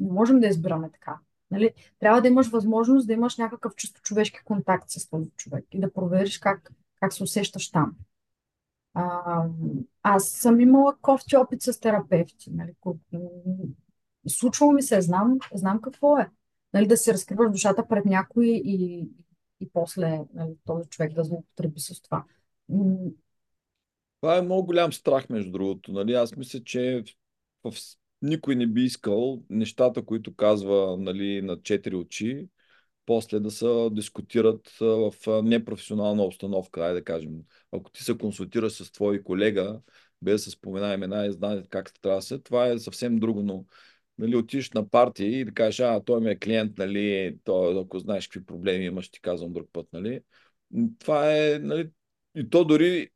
не можем да избираме така. Нали? Трябва да имаш възможност да имаш някакъв чисто човешки контакт с този човек и да провериш как, как се усещаш там. А, аз съм имала кофти опит с терапевти. Нали? Случвало ми се, знам, знам какво е. Нали, да си разкриваш душата пред някой и, и после нали, този човек да злоупотреби с това. Това е много голям страх, между другото. Нали? Аз мисля, че в... никой не би искал нещата, които казва нали, на четири очи, после да се дискутират в непрофесионална обстановка, ай да кажем. Ако ти се консултираш с твой колега, без да се спомена имена и знаете как трябва да се, това е съвсем друго, но нали, отиш на партия и да кажеш, а, той ми е клиент, нали, той, ако знаеш какви проблеми имаш, ти казвам друг път, нали. Това е, нали, и то дори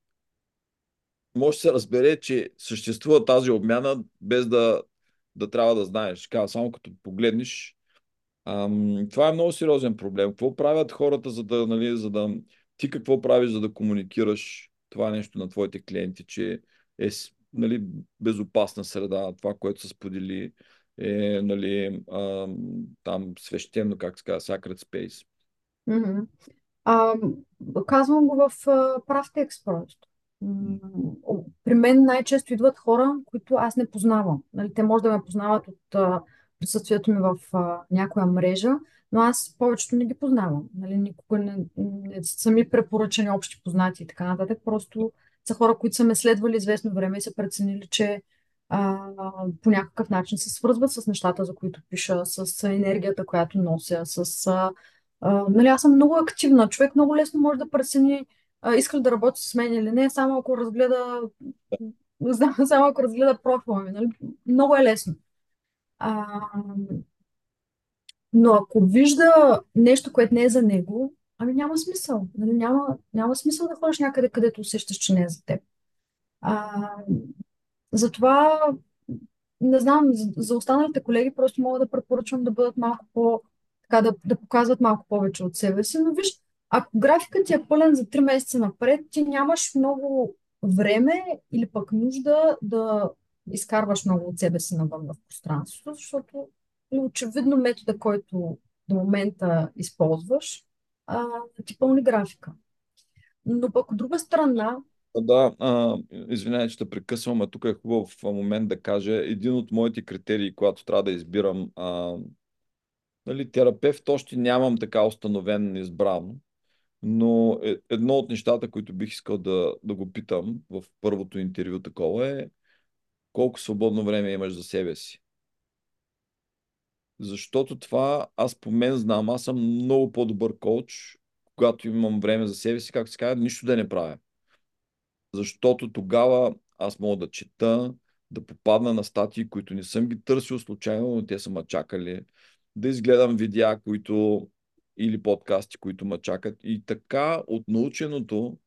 може да се разбере, че съществува тази обмяна без да, да трябва да знаеш. Казва, само като погледнеш. Ам, това е много сериозен проблем. Какво правят хората, за да, нали, за да... Ти какво правиш, за да комуникираш това нещо на твоите клиенти, че е нали, безопасна среда, това, което са сподели, е нали, ам, там свещено, как се казва, Sacred Space. Mm-hmm. А, казвам го в а, прав текст просто при мен най-често идват хора, които аз не познавам. Нали, те може да ме познават от а, присъствието ми в а, някоя мрежа, но аз повечето не ги познавам. Нали, никога не, не са ми препоръчани общи познати и така нататък. Просто са хора, които са ме следвали известно време и са преценили, че а, по някакъв начин се свързват с нещата, за които пиша, с енергията, която нося, с... А, а, нали, аз съм много активна. Човек много лесно може да прецени а, иска да работи с мен или не, само ако разгледа (laughs) само ако разгледа профила ми. Нали? Много е лесно. А, но ако вижда нещо, което не е за него, ами няма смисъл. Нали? Няма, няма смисъл да ходиш някъде, където усещаш, че не е за теб. А, затова, не знам, за, за останалите колеги просто мога да препоръчвам да бъдат малко по, така, да, да показват малко повече от себе си. Но виж, ако графикът ти е пълен за 3 месеца напред, ти нямаш много време или пък нужда да изкарваш много от себе си навън в пространството, защото очевидно метода, който до момента използваш, а, ти пълни графика. Но пък от друга страна, да, извинявай, че те прекъсвам, а тук е хубаво в момент да кажа, един от моите критерии, когато трябва да избирам а, нали, терапевт, още нямам така установен избран, но е, едно от нещата, които бих искал да, да го питам в първото интервю такова е колко свободно време имаш за себе си. Защото това аз по мен знам, аз съм много по-добър коуч, когато имам време за себе си, както се казва, нищо да не правя. Защото тогава аз мога да чета, да попадна на статии, които не съм ги търсил случайно, но те са ма чакали, да изгледам видеа, които или подкасти, които ме чакат. И така от наученото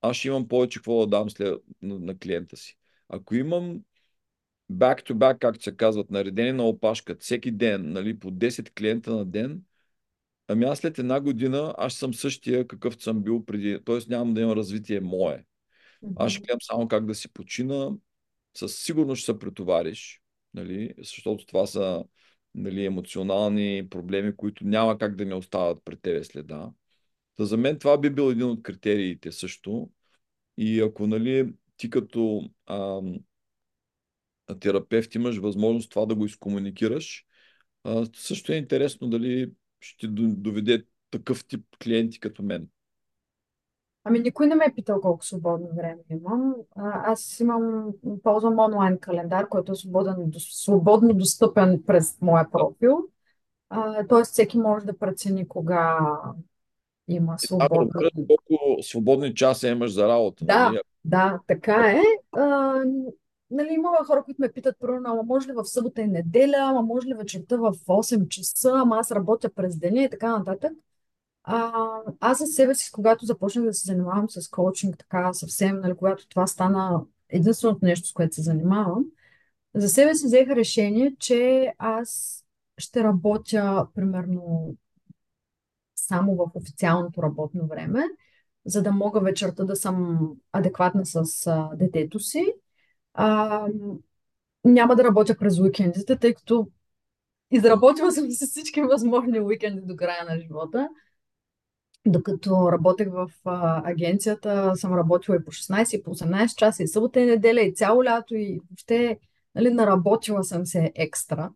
аз ще имам повече какво да дам след, на, на клиента си. Ако имам back-to-back, както се казват, наредени на опашка, всеки ден, нали, по 10 клиента на ден, ами аз след една година аз съм същия какъвто съм бил преди, т.е. нямам да имам развитие мое. Аз ще гледам само как да си почина, със сигурност ще се претовариш, нали, защото това са нали, емоционални проблеми, които няма как да не остават пред тебе следа. Та за мен това би бил един от критериите също. И ако нали, ти като ам, терапевт имаш възможност това да го изкомуникираш, а, също е интересно дали ще доведе такъв тип клиенти като мен. Ами никой не ме е питал колко свободно време имам. А, аз имам, ползвам онлайн календар, който е свободен, свободно достъпен през моя профил. А, тоест всеки може да прецени кога има свободно. А, колко свободни часа имаш за работа. Да, нали? да, така е. А, нали, има хора, които ме питат, примерно, ама може ли в събота и неделя, ама може ли вечерта в 8 часа, ама аз работя през деня и така нататък. А, аз за себе си, когато започнах да се занимавам с коучинг, така съвсем, нали, когато това стана единственото нещо, с което се занимавам, за себе си взех решение, че аз ще работя примерно само в официалното работно време, за да мога вечерта да съм адекватна с а, детето си. А, няма да работя през уикендите, тъй като изработила съм си всички възможни уикенди до края на живота. Докато работех в а, агенцията, съм работила и по 16, и по 18 часа, и събота и неделя, и цяло лято, и въобще нали, наработила съм се екстра.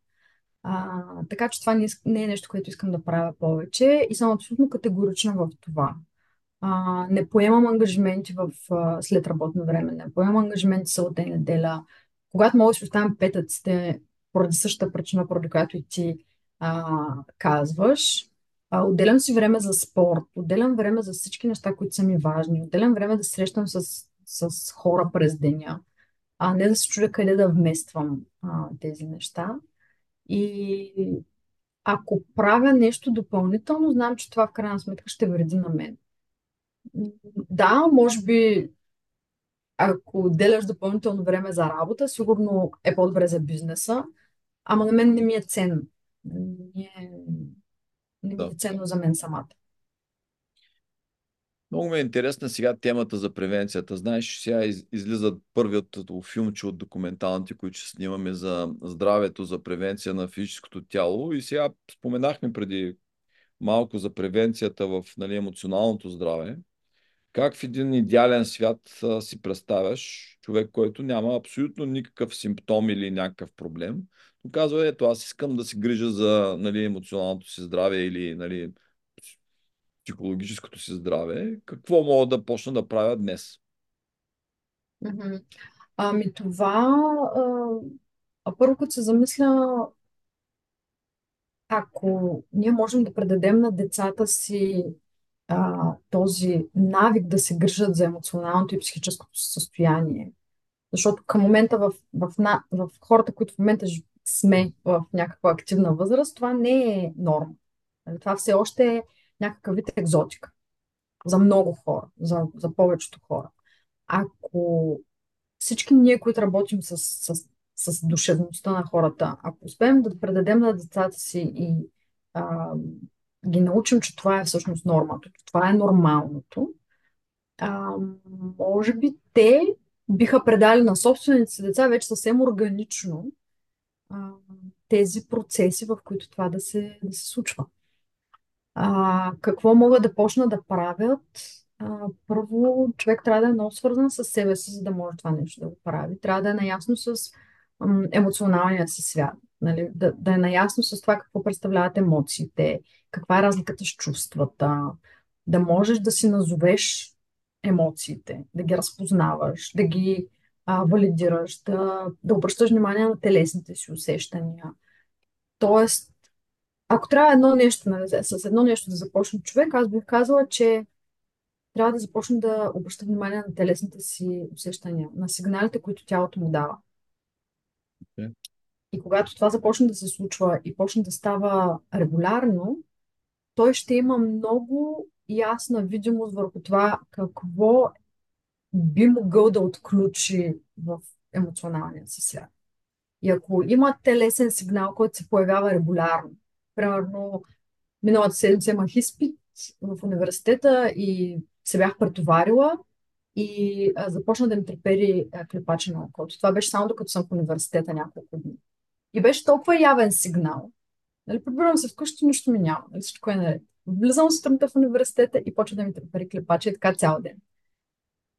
А, така че това не, не е нещо, което искам да правя повече и съм абсолютно категорична в това. А, не поемам ангажименти в, а, след работно време, не поемам ангажименти събота и неделя. Когато мога да си оставям петъците, поради същата причина, поради която и ти а, казваш, а, отделям си време за спорт, отделям време за всички неща, които са ми важни, отделям време да срещам с, с хора през деня, а не да се чудя къде да вмествам а, тези неща. И ако правя нещо допълнително, знам, че това в крайна сметка ще вреди на мен. Да, може би, ако отделяш допълнително време за работа, сигурно е по-добре за бизнеса, ама на мен не ми е ценно. Не е, не е ценно за мен самата. Много ми е интересна сега темата за превенцията. Знаеш, сега из, излизат първият филмче от документалните, които ще снимаме за здравето, за превенция на физическото тяло. И сега споменахме преди малко за превенцията в нали, емоционалното здраве. Как в един идеален свят а, си представяш човек, който няма абсолютно никакъв симптом или някакъв проблем, но казва, ето аз искам да се грижа за нали, емоционалното си здраве или нали, психологическото си здраве, какво мога да почна да правя днес? Ами това, а, първо като се замисля, ако ние можем да предадем на децата си а, този навик да се грижат за емоционалното и психическото си състояние, защото към момента в, в, на, в хората, които в момента сме в някаква активна възраст, това не е норма. Нали, Това все още е някакъв вид екзотика за много хора, за, за повечето хора. Ако всички ние, които работим с, с, с душевността на хората, ако успеем да предадем на децата си и а, ги научим, че това е всъщност нормата, това е нормалното, а, може би те биха предали на собствените си деца вече съвсем органично тези процеси, в които това да се, да се случва. А, какво могат да почнат да правят? А, първо, човек трябва да е много свързан с себе си, за да може това нещо да го прави. Трябва да е наясно с ам, емоционалния си свят. Нали? Да, да е наясно с това какво представляват емоциите, каква е разликата с чувствата, да можеш да си назовеш емоциите, да ги разпознаваш, да ги а, валидираш, да, да обръщаш внимание на телесните си усещания. Тоест, ако трябва едно нещо, с едно нещо да започне човек, аз бих казала, че трябва да започне да обръща внимание на телесните си усещания, на сигналите, които тялото му дава. Е, И когато това започне да се случва и почне да става регулярно, той ще има много ясна видимост върху това какво би могъл да отключи в емоционалния си свят. И ако има телесен сигнал, който се появява регулярно, примерно миналата седмица имах изпит в университета и се бях претоварила и а, започна да ми трепери а, клепача на окото. Това беше само докато съм в университета няколко дни. И беше толкова явен сигнал. Нали, прибирам се вкъщи, нищо ми няма. Нали, всичко е наред. Влизам сутринта в университета и почва да ми трепери клепача и така цял ден.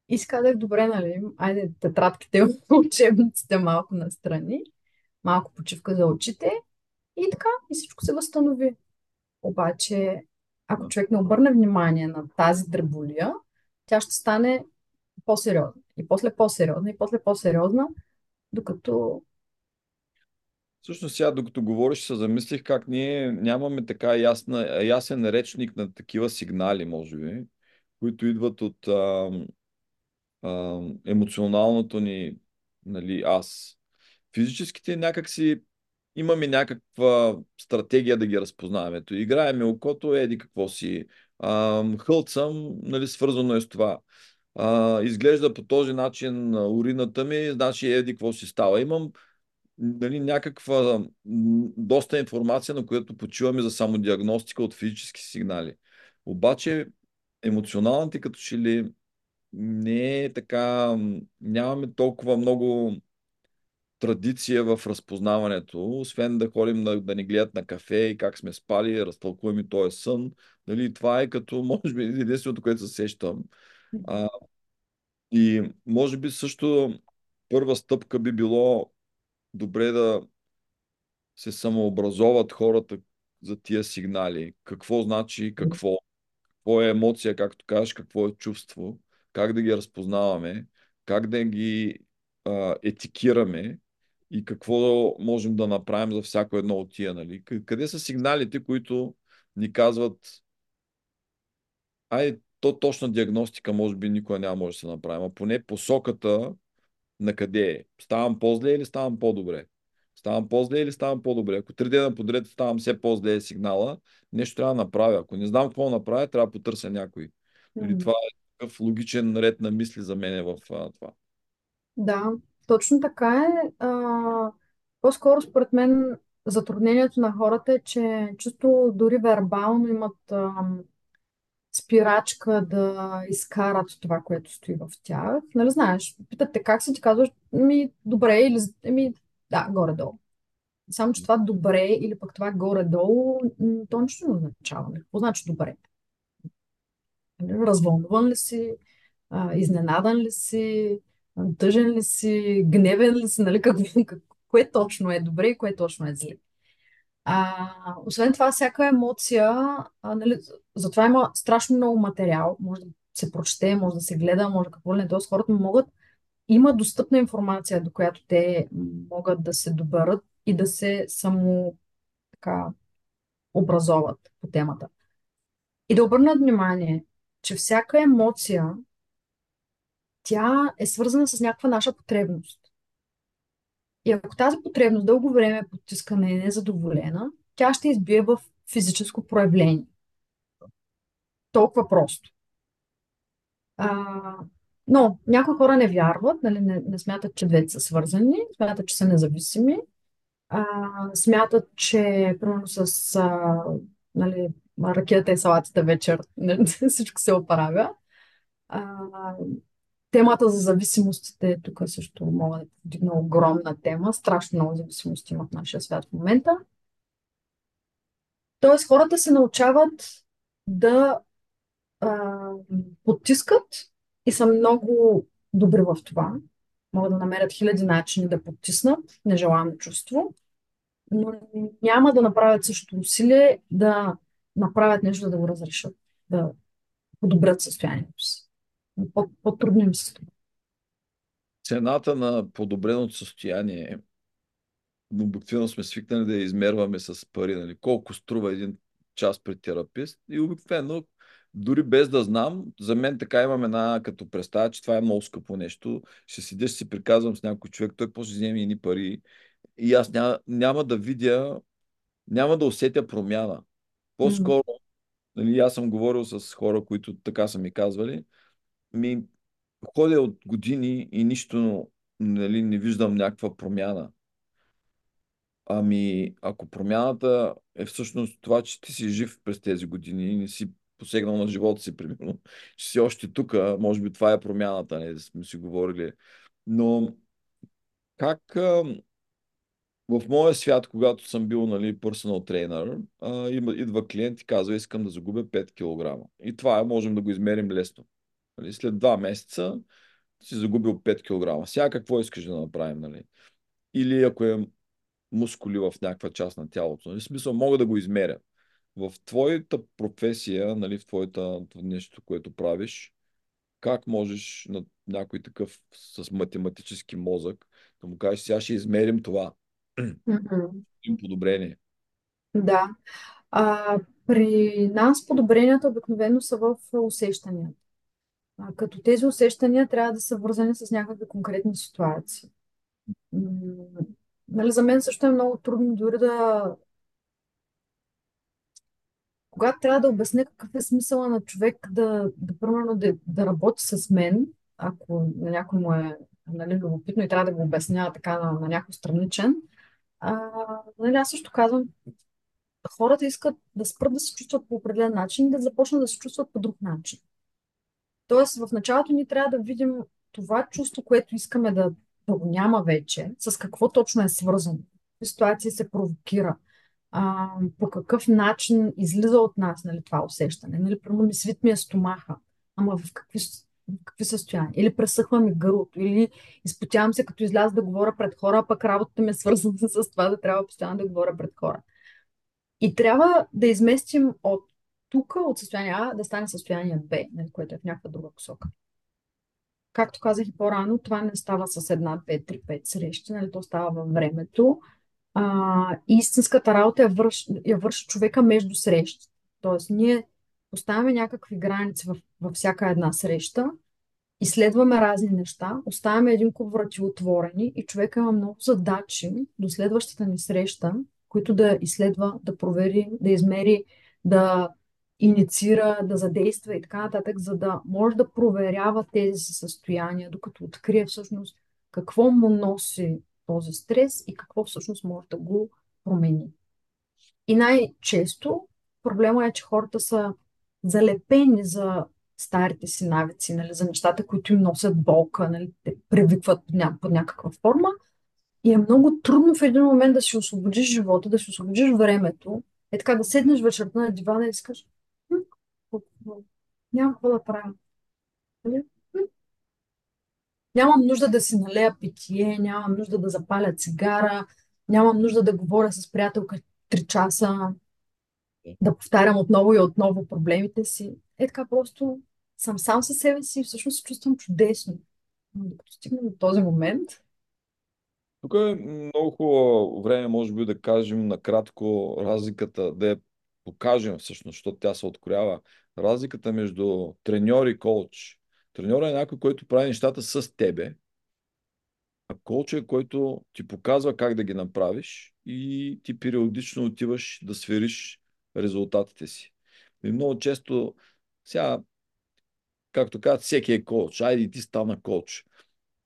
И си казах, добре, нали, айде тетрадките, (laughs) учебниците малко настрани, малко почивка за очите и така, и всичко се възстанови. Обаче, ако човек не обърне внимание на тази дреболия, тя ще стане по-сериозна. И после по-сериозна, и после по-сериозна, докато... Всъщност сега, докато говориш, се замислих как ние нямаме така ясна, ясен речник на такива сигнали, може би, които идват от а, а, емоционалното ни нали, аз. Физическите някакси имаме някаква стратегия да ги разпознаваме. Ето, играеме окото, еди какво си. А, хълцам, нали, свързано е с това. А, изглежда по този начин урината ми, значи еди какво си става. Имам нали, някаква доста информация, на която почиваме за самодиагностика от физически сигнали. Обаче емоционалните като че ли не е така, нямаме толкова много традиция в разпознаването, освен да ходим да, да ни гледат на кафе и как сме спали, разтълкуваме този сън. Нали, това е като, (laughs) може би, единственото, което се сещам. А, и може би също първа стъпка би било добре да се самообразоват хората за тия сигнали. Какво значи какво? Какво е емоция, както кажеш, какво е чувство? Как да ги разпознаваме? Как да ги а, етикираме? И какво можем да направим за всяко едно от тия, нали? Къ- Къде са сигналите, които ни казват, ай, то точна диагностика може би никога няма може да се направим, а поне посоката на къде е. Ставам по-зле или ставам по-добре? Ставам по-зле или ставам по-добре? Ако три дена подред ставам все по-зле е сигнала, нещо трябва да направя. Ако не знам какво направя, трябва да потърся някой. Или М, това е такъв логичен ред на мисли за мен в а, това. Да, точно така е. А, по-скоро, според мен, затруднението на хората е, че чисто дори вербално имат ам, спирачка да изкарат това, което стои в тях. Нали знаеш, питат те как си, ти казваш, ми добре или ми да, горе-долу. Само, че това добре или пък това горе-долу, то нищо не означава. Какво значи добре? Нали, Развълнуван ли си, а, изненадан ли си, тъжен ли си, гневен ли си, нали? Какво, (laughs) как- кое точно е добре и кое точно е зле. А, освен това, всяка емоция, а, нали, затова има страшно много материал, може да се прочете, може да се гледа, може какво ли не, т.е. хората могат има достъпна информация, до която те могат да се доберат и да се само така образоват по темата. И да обърнат внимание, че всяка емоция, тя е свързана с някаква наша потребност. И ако тази потребност дълго време е потискана и не е незадоволена, тя ще избие в физическо проявление. Толкова просто. А, но някои хора не вярват, нали, не, не смятат, че двете са свързани, смятат, че са независими, а, смятат, че примерно с а, нали, ракията и салатите вечер (laughs) всичко се оправя. А, темата за зависимостите тук също мога да подигна огромна тема. Страшно много зависимости има в нашия свят в момента. Тоест хората се научават да а, потискат и са много добри в това. Могат да намерят хиляди начини да потиснат нежелано чувство, но няма да направят същото усилие да направят нещо, да го разрешат, да подобрят състоянието си. По-трудно им се това. Цената на подобреното състояние обикновено сме свикнали да я измерваме с пари. Нали? Колко струва един час при терапист и обикновено дори без да знам, за мен така имам една като представа, че това е много скъпо нещо. Ще седя, си приказвам с някой човек, той после вземе едни пари и аз няма, няма да видя, няма да усетя промяна. По-скоро, нали, аз съм говорил с хора, които така са ми казвали, ми ходя от години и нищо нали, не виждам някаква промяна. Ами, ако промяната е всъщност това, че ти си жив през тези години и не си посегнал на живота си, примерно, че си още тук, може би това е промяната, не да сме си говорили. Но как в моя свят, когато съм бил нали, personal trainer, а, идва клиент и казва, искам да загубя 5 кг. И това е, можем да го измерим лесно. Нали, след 2 месеца си загубил 5 кг. Сега какво искаш да направим? Нали? Или ако е мускули в някаква част на тялото. Нали? В смисъл, мога да го измеря в твоята професия, нали, в твоята нещо, което правиш, как можеш на някой такъв с математически мозък да му кажеш, сега ще измерим това. Mm-hmm. подобрение. Да. А, при нас подобренията обикновено са в усещанията. А, като тези усещания трябва да са вързани с някакви конкретни ситуации. Нали, за мен също е много трудно дори да когато трябва да обясня какъв е смисъла на човек да, да примерно, да, да работи с мен, ако на някой му е нали, любопитно и трябва да го обясня така на, на някой страничен, а, нали, аз също казвам, хората искат да спрат да се чувстват по определен начин и да започнат да се чувстват по друг начин. Тоест, в началото ни трябва да видим това чувство, което искаме да, да го няма вече, с какво точно е свързано, в ситуации се провокира, а, по какъв начин излиза от нас нали, това усещане. Нали, примерно ми свит ми е стомаха, ама в какви, какви състояния. Или пресъхва ми гърлото, или изпотявам се като изляза да говоря пред хора, пък работата ми е свързана (laughs) с това да трябва постоянно да говоря пред хора. И трябва да изместим от тук, от състояние А, да стане състояние Б, нали, което е в някаква друга посока. Както казах и по-рано, това не става с една, две, три, пет срещи, нали, то става във времето а, истинската работа я върши, я върши човека между срещи. Тоест, ние поставяме някакви граници във, във всяка една среща, изследваме разни неща, оставяме един куп врати отворени и човека има много задачи до следващата ни среща, които да изследва, да провери, да измери, да инициира, да задейства и така нататък, за да може да проверява тези състояния, докато открие всъщност какво му носи този стрес и какво всъщност може да го промени. И най-често проблема е, че хората са залепени за старите си навици, нали, за нещата, които им носят болка, нали, те привикват под някаква форма. И е много трудно в един момент да си освободиш живота, да си освободиш времето. Е така да седнеш вечерта на дивана и кажеш, няма какво да правя. Нали? Нямам нужда да си налея питие, нямам нужда да запаля цигара, нямам нужда да говоря с приятелка 3 часа, да повтарям отново и отново проблемите си. Е така просто съм сам със себе си и всъщност се чувствам чудесно. Докато стигнем до този момент. Тук е много хубаво време, може би, да кажем накратко разликата, да я покажем всъщност, защото тя се откроява. Разликата между треньор и коуч. Треньор е някой, който прави нещата с тебе, а коуч е който ти показва как да ги направиш и ти периодично отиваш да свериш резултатите си. И много често, сега, както казват, всеки е коуч. Айде ти стана коуч.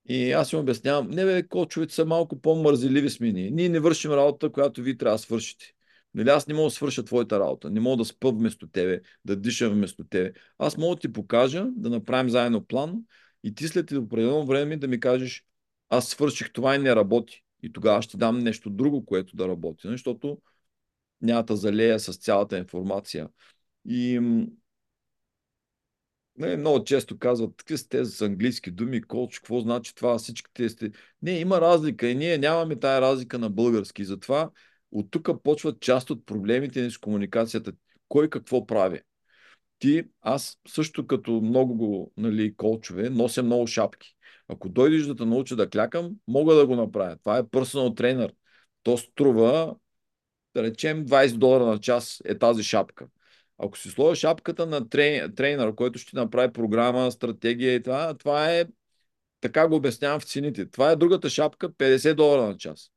И аз им обяснявам, не бе, коучовете са малко по-мързеливи с ние. Ние не вършим работа, която ви трябва да свършите. Нали, аз не мога да свърша твоята работа, не мога да спа вместо тебе, да дишам вместо тебе. Аз мога да ти покажа, да направим заедно план и ти след определено време да ми кажеш, аз свърших това и не работи. И тогава ще дам нещо друго, което да работи, нали, защото няма да залея с цялата информация. И не, много често казват, какви сте с английски думи, коуч, какво значи това, всичките сте... Не, има разлика и ние нямаме тая разлика на български. Затова от тук почват част от проблемите ни с комуникацията. Кой какво прави? Ти, аз също като много нали, колчове, нося много шапки. Ако дойдеш да те науча да клякам, мога да го направя. Това е персонал тренер. То струва, да речем, 20 долара на час е тази шапка. Ако си сложиш шапката на трейнер, който ще направи програма, стратегия и това, това е, така го обяснявам в цените. Това е другата шапка, 50 долара на час.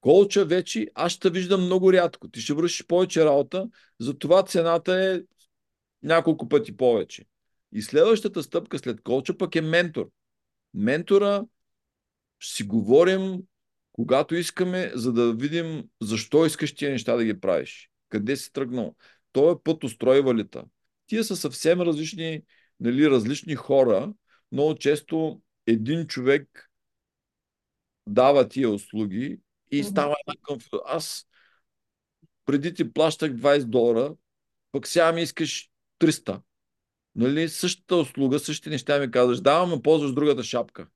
Колча вече аз ще виждам много рядко. Ти ще вършиш повече работа, затова цената е няколко пъти повече. И следващата стъпка след колча пък е ментор. Ментора ще си говорим когато искаме, за да видим защо искаш тия неща да ги правиш. Къде си тръгнал. Той е път устройвалита. Тия са съвсем различни, нали, различни хора. Много често един човек дава тия услуги и става една конфузия. Аз преди ти плащах 20 долара, пък сега ми искаш 300. Нали, същата услуга, същите неща ми казваш, давам, но ползваш другата шапка.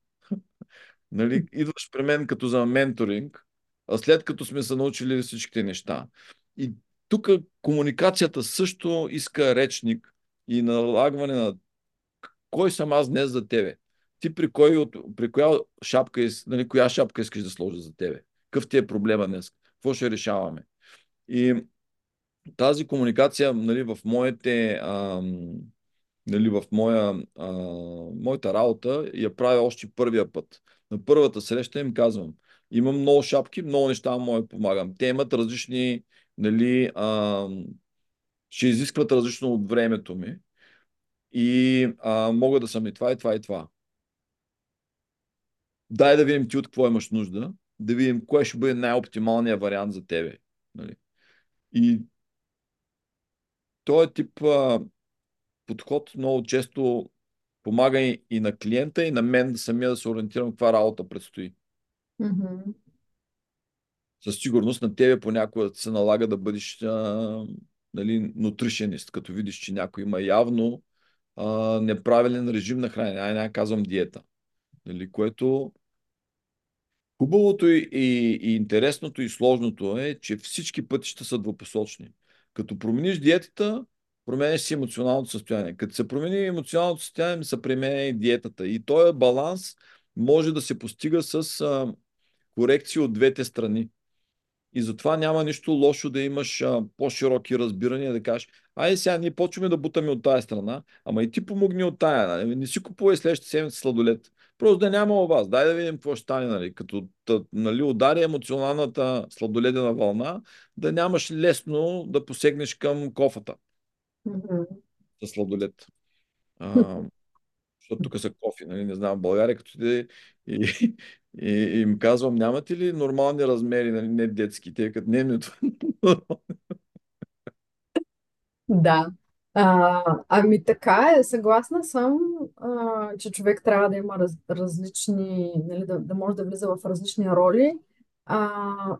Нали, идваш при мен като за менторинг, а след като сме се научили всичките неща. И тук комуникацията също иска речник и налагане на кой съм аз днес за тебе. Ти при, кой, при коя шапка, нали, коя шапка искаш да сложа за тебе? Какъв ти е проблема днес? Какво ще решаваме? И тази комуникация нали, в моите ам, нали, в моя, а, моята работа я правя още първия път. На първата среща им казвам, имам много шапки, много неща мога да помагам. Те имат различни, нали, а, ще изискват различно от времето ми и а, мога да съм и това, и това, и това. Дай да видим ти от какво имаш нужда, да видим кое ще бъде най-оптималният вариант за тебе. Нали? И този тип а, подход много често помага и, и на клиента, и на мен самия да се ориентирам каква работа предстои. Mm-hmm. Със сигурност на тебе понякога се налага да бъдеш а, нали, нутришенист, като видиш, че някой има явно а, неправилен режим на хранене. Ай, не казвам диета. Нали, което хубавото и, и, и интересното и сложното е, че всички пътища са двупосочни. Като промениш диетата, променяш си емоционалното състояние. Като се промени емоционалното състояние, се променя и диетата. И този баланс може да се постига с а, корекции от двете страни. И затова няма нищо лошо да имаш а, по-широки разбирания, да кажеш, айде сега ние почваме да бутаме от тая страна, ама и ти помогни от тая. Нали? Не си купувай следващата седмица сладолет. Просто да няма у вас. Дай да видим какво ще стане. Нали? Като нали, удари емоционалната сладоледена вълна, да нямаш лесно да посегнеш към кофата. Mm-hmm. С сладолет. А, (laughs) защото тук са кофи, нали? не знам, в България, като и, и, и, и им казвам, нямате ли нормални размери, нали? не детски, те като не, не Да. А, ами така е, съгласна съм, а, че човек трябва да има раз, различни, нали, да, да може да влиза в различни роли. А,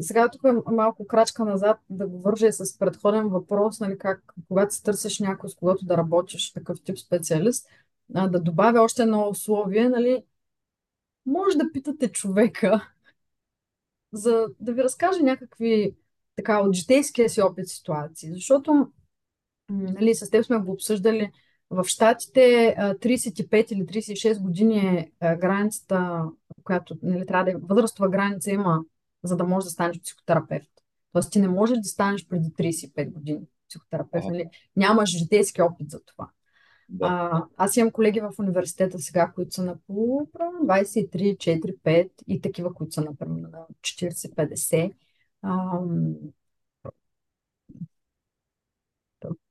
сега тук е малко крачка назад да го вържа с предходен въпрос, нали, как, когато се търсиш някой, с когото да работиш, такъв тип специалист, а, да добавя още едно условие, нали, може да питате човека, (laughs) за да ви разкаже някакви така от житейския си опит ситуации, защото нали, с теб сме го обсъждали, В Штатите 35 или 36 години е границата, която нали, трябва да е, възрастова граница има, за да можеш да станеш психотерапевт. Тоест ти не можеш да станеш преди 35 години психотерапевт. Нали? Нямаш житейски опит за това. Да. А, аз имам колеги в университета сега, които са на по 23, 4, 5 и такива, които са например на 40-50.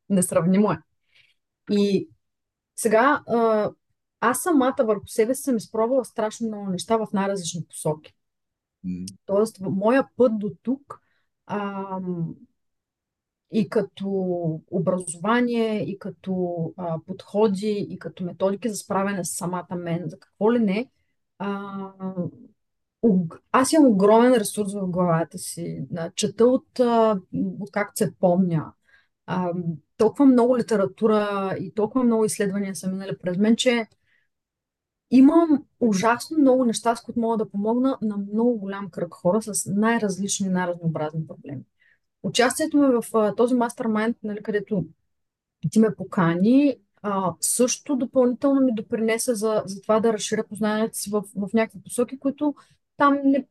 Несравнимо е. И сега а, аз самата върху себе съм изпробвала страшно много неща в най-различни посоки. Тоест, моя път до тук а, и като образование, и като а, подходи, и като методики за справяне с самата мен, за какво ли не, а, аз имам огромен ресурс в главата си. Чета от, от както се помня. А, толкова много литература и толкова много изследвания са минали през мен, че имам ужасно много неща, с които мога да помогна на много голям кръг хора с най-различни, най-разнообразни проблеми. Участието ми в а, този мастермайнд, нали, където ти ме покани, а, също допълнително ми допринесе за, за това да разширя познанието си в, в някакви посоки, които там не,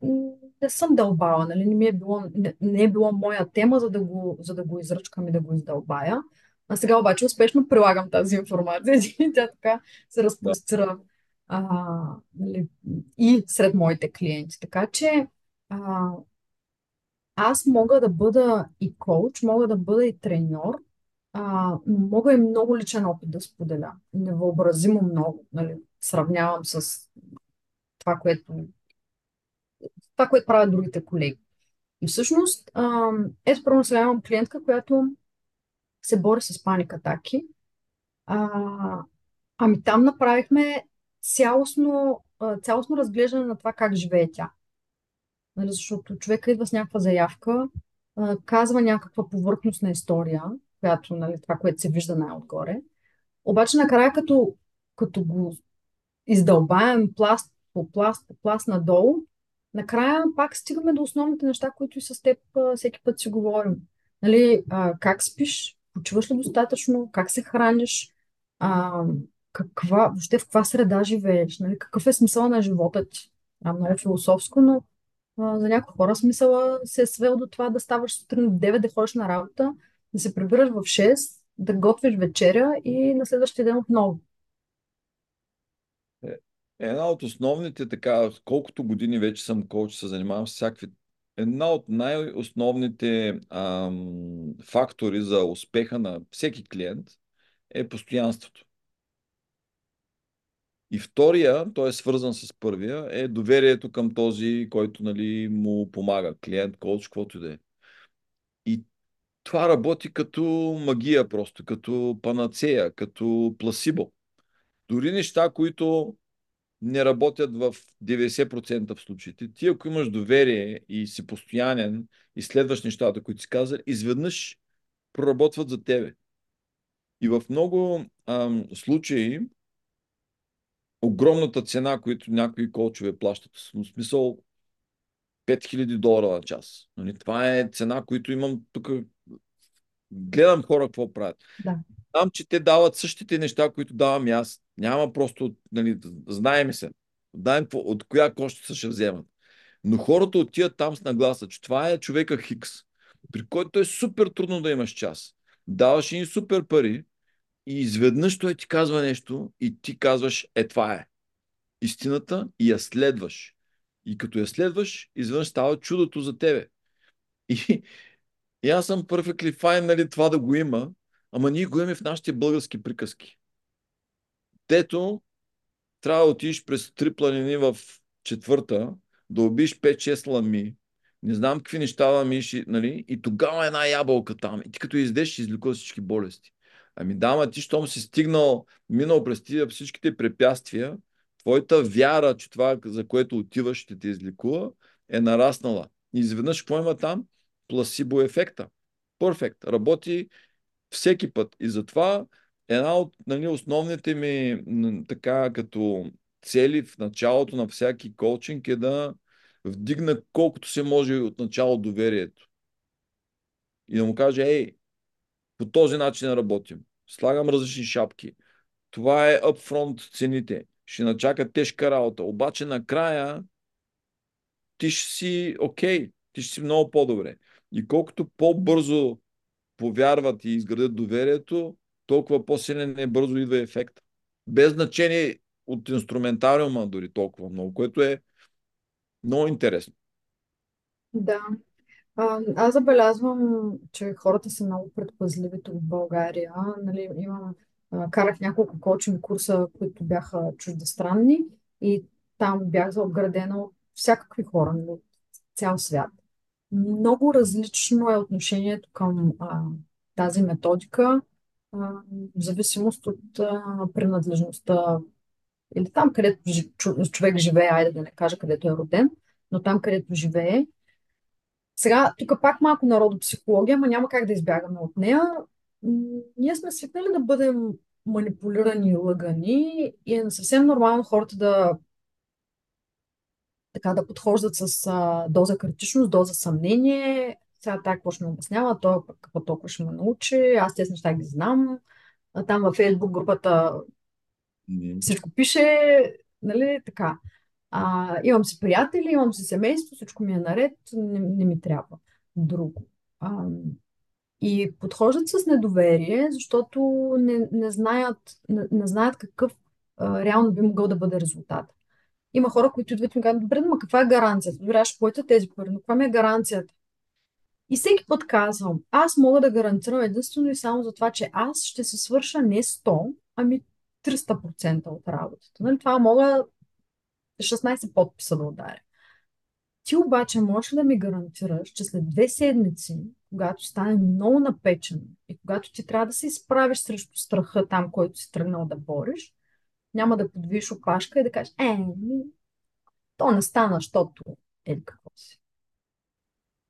не съм дълбала, нали? не, ми е било, не, не е било моя тема, за да, го, за да го изръчкам и да го издълбая. А сега обаче успешно прилагам тази информация (laughs) и тя така се разпростира а, нали, и сред моите клиенти. Така че а, аз мога да бъда и коуч, мога да бъда и треньор, а, но мога и много личен опит да споделя. Невъобразимо много. Нали, сравнявам с това, което това, което правят другите колеги. И всъщност, ето първо сега имам клиентка, която се бори с паник атаки. А, ами там направихме цялостно, цялостно разглеждане на това как живее тя. Нали, защото човека идва с някаква заявка, казва някаква повърхностна история, която, нали, това, което се вижда най-отгоре. Обаче накрая, като, като го издълбаем пласт по пласт по пласт надолу, накрая пак стигаме до основните неща, които и с теб всеки път си говорим. Нали, как спиш, почиваш ли достатъчно, как се храниш, каква, въобще в каква среда живееш, нали, какъв е смисъл на живота ти. А, много философско, но а, за някои хора смисъла се е свел до това да ставаш сутрин в 9, да ходиш на работа, да се прибираш в 6, да готвиш вечеря и на следващия ден отново. Една от основните, така, колкото години вече съм коуч, се занимавам с всякакви. Една от най-основните ам, фактори за успеха на всеки клиент е постоянството. И втория, той е свързан с първия, е доверието към този, който нали, му помага. Клиент, коуч, каквото и да е. И това работи като магия просто, като панацея, като пласибо. Дори неща, които не работят в 90% в случаите. Ти, ако имаш доверие и си постоянен и следваш нещата, които си казали, изведнъж проработват за тебе. И в много ам, случаи огромната цена, които някои колчове плащат, в смисъл 5000 долара на час. Нали? Това е цена, които имам тук. Гледам хора какво правят. Да. Знам, че те дават същите неща, които давам и аз. Няма просто, нали, знаеме се. Знаем от коя кощица ще вземат. Но хората отиват там с нагласа, че това е човека Хикс, при който е супер трудно да имаш час. Даваш им супер пари и изведнъж той ти казва нещо и ти казваш, е това е. Истината и я следваш. И като я следваш, изведнъж става чудото за тебе. И, и аз съм perfectly fine, нали, това да го има, ама ние го имаме в нашите български приказки. Дето трябва да отидеш през три планини в четвърта, да убиш 5-6 лами, не знам какви неща да миши, нали? И тогава една ябълка там. И ти като издеш, ще всички болести. Ами да, ма ти, щом си стигнал, минал през тия всичките препятствия, твоята вяра, че това, за което отиваш, ще те излекува, е нараснала. И изведнъж какво има там? Пласибо ефекта. Перфект. Работи всеки път. И затова една от нали, основните ми така като цели в началото на всяки коучинг е да вдигна колкото се може от начало доверието. И да му каже, ей, по този начин работим. Слагам различни шапки. това е upfront цените. Ще начака тежка работа. Обаче накрая ти ще си окей, okay, ти ще си много по-добре. И колкото по-бързо повярват и изградят доверието, толкова по-силен е бързо идва ефект. Без значение от инструментариума дори толкова много, което е много интересно. Да. Аз забелязвам, че хората са много предпазливи тук в България. Нали, имам, карах няколко коучинг курса, които бяха чуждестранни и там бях заобградена от всякакви хора, нали, от цял свят. Много различно е отношението към а, тази методика, а, в зависимост от а, принадлежността или там, където човек живее, айде да не кажа където е роден, но там, където живее. Сега, тук пак малко народопсихология, ама няма как да избягаме от нея. Ние сме свикнали да бъдем манипулирани и лъгани и е съвсем нормално хората да така да подхождат с а, доза критичност, доза съмнение. Сега така какво ще ме обяснява, той какво толкова ще ме научи, аз тези неща ги знам. А, там във Фейсбук групата mm. всичко пише, нали, така. А, имам си приятели, имам си семейство, всичко ми е наред, не, не ми трябва друго. А, и подхождат с недоверие, защото не, не, знаят, не, не знаят какъв а, реално би могъл да бъде резултат. Има хора, които идват и ми казват, добре, но каква е гаранцията? Добре, аз ще платя тези пари, но каква ми е гаранцията? И всеки път казвам, аз мога да гарантирам единствено и само за това, че аз ще се свърша не 100, ами 300% от работата. Нали? Това мога 16 подписа да ударя. Ти обаче можеш да ми гарантираш, че след две седмици, когато стане много напечен и когато ти трябва да се изправиш срещу страха там, който си тръгнал да бориш, няма да подвиш опашка и да кажеш, е, то не стана, защото е какво си.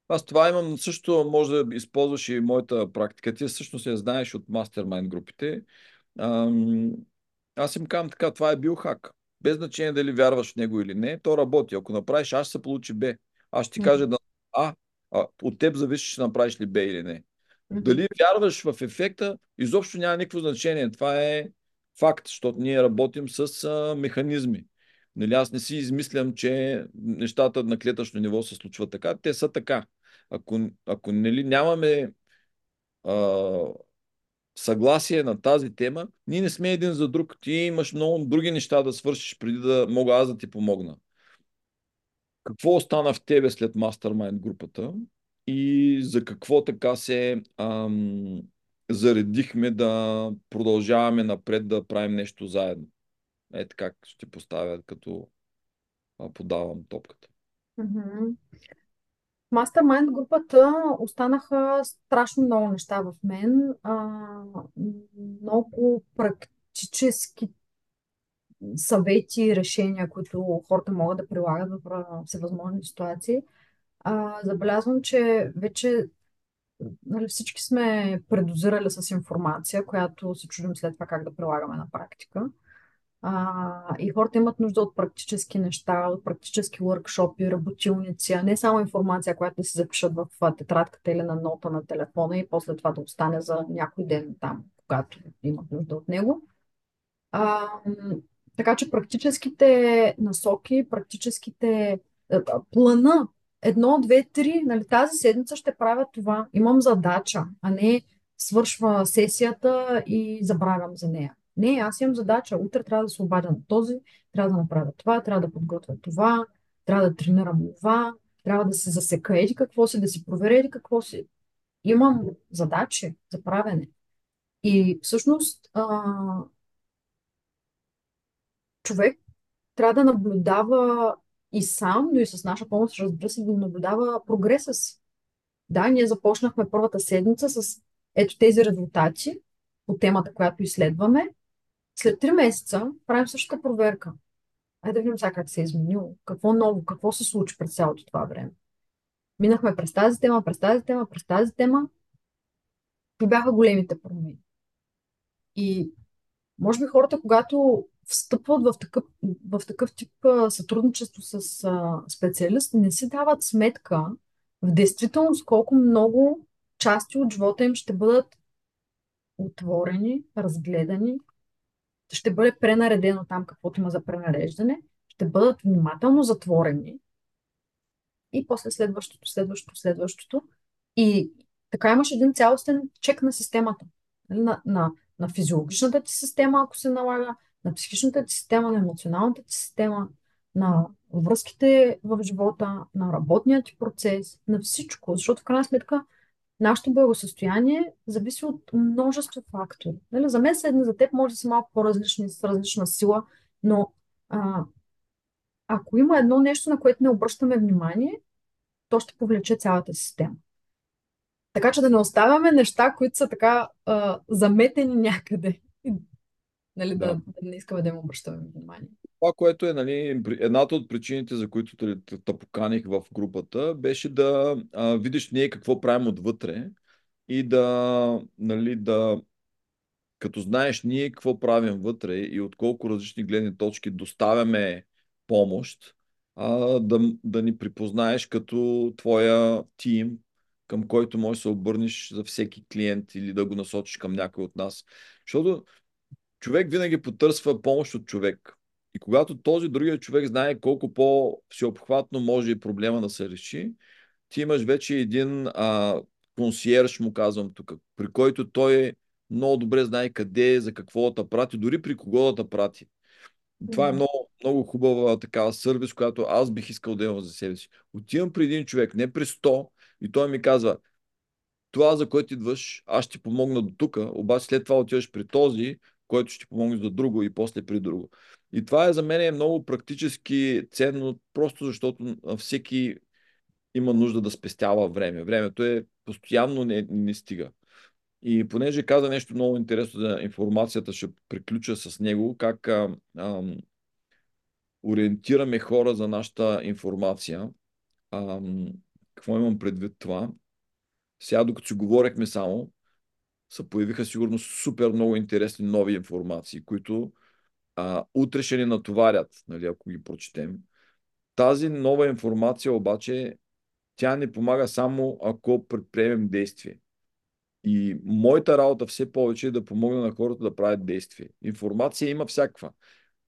Аз това имам също, може да използваш и моята практика. Ти всъщност я знаеш от мастермайн групите. Аз им казвам така, това е билхак. Без значение дали вярваш в него или не, то работи. Ако направиш А, ще се получи Б. Аз ще ти кажа да А, а от теб зависи, ще направиш ли Б или не. Дали вярваш в ефекта, изобщо няма никакво значение. Това е факт, защото ние работим с а, механизми. Нали, аз не си измислям, че нещата на клетъчно ниво се случват така. Те са така. Ако, ако нали, нямаме а, съгласие на тази тема, ние не сме един за друг. Ти имаш много други неща да свършиш преди да мога аз да ти помогна. Какво остана в тебе след мастермайн групата и за какво така се ам, заредихме да продължаваме напред да правим нещо заедно. Ето как ще поставя, като подавам топката. Mm-hmm. Мастермайнд групата останаха страшно много неща в мен. А, много практически съвети и решения, които хората могат да прилагат в всевъзможни ситуации. А, забелязвам, че вече нали, всички сме предозирали с информация, която се чудим след това как да прилагаме на практика. А, и хората имат нужда от практически неща, от практически workshop работилници, а не само информация, която да си запишат в тетрадката или на нота на телефона и после това да остане за някой ден там, когато имат нужда от него. А, така че практическите насоки, практическите плана, едно, две, три, нали, тази седмица ще правя това. Имам задача, а не свършва сесията и забравям за нея. Не, аз имам задача. Утре трябва да се обадя на този, трябва да направя това, трябва да подготвя това, трябва да тренирам това, трябва да се засека еди какво си, да си проверя еди какво си. Имам задачи за правене. И всъщност а, човек трябва да наблюдава и сам, но и с наша помощ, разбира се, да наблюдава прогреса си. Да, ние започнахме първата седмица с ето тези резултати по темата, която изследваме. След три месеца правим същата проверка. Айде да видим сега как се е изменило. Какво ново, какво се случи през цялото това време. Минахме през тази тема, през тази тема, през тази тема. И бяха големите промени. И може би хората, когато встъпват в такъв, в такъв тип сътрудничество с а, специалист, не си дават сметка в действителност колко много части от живота им ще бъдат отворени, разгледани ще бъде пренаредено там каквото има за пренареждане, ще бъдат внимателно затворени и после следващото, следващото, следващото. И така имаш един цялостен чек на системата. Нали, на, на, на физиологичната ти система, ако се налага, на психичната ти система, на емоционалната ти система, на връзките в живота, на работния ти процес, на всичко. Защото в крайна сметка нашето благосъстояние зависи от множество фактори. Нали? За мен седни за теб може да са малко по-различни, с различна сила, но а, ако има едно нещо, на което не обръщаме внимание, то ще повлече цялата система. Така че да не оставяме неща, които са така а, заметени някъде. Нали, да. Да, да не искаме да им обръщаме внимание. Това, което е нали, едната от причините, за които те, те поканих в групата, беше да а, видиш ние какво правим отвътре и да, нали, да като знаеш ние какво правим вътре и от колко различни гледни точки доставяме помощ, а, да, да ни припознаеш като твоя тим, към който можеш да се обърнеш за всеки клиент или да го насочиш към някой от нас. Защото човек винаги потърсва помощ от човек. И когато този другия човек знае колко по-всеобхватно може и проблема да се реши, ти имаш вече един а, консиерж, му казвам тук, при който той много добре знае къде за какво да прати, дори при кого да прати. Това е много, много хубава такава сервис, която аз бих искал да имам за себе си. Отивам при един човек, не при 100, и той ми казва, това, за което идваш, аз ще помогна до тук, обаче след това отиваш при този, който ще помогне за друго и после при друго. И това е за мен е много практически ценно, просто защото всеки има нужда да спестява време. Времето е постоянно не, не стига. И понеже каза нещо много интересно за информацията, ще приключа с него, как а, а, ориентираме хора за нашата информация. А, какво имам предвид това? Сега, докато си говорехме само, се появиха сигурно супер много интересни нови информации, които а, утре ще ни натоварят, нали, ако ги прочетем. Тази нова информация обаче, тя ни помага само ако предприемем действие. И моята работа все повече е да помогна на хората да правят действие. Информация има всякаква.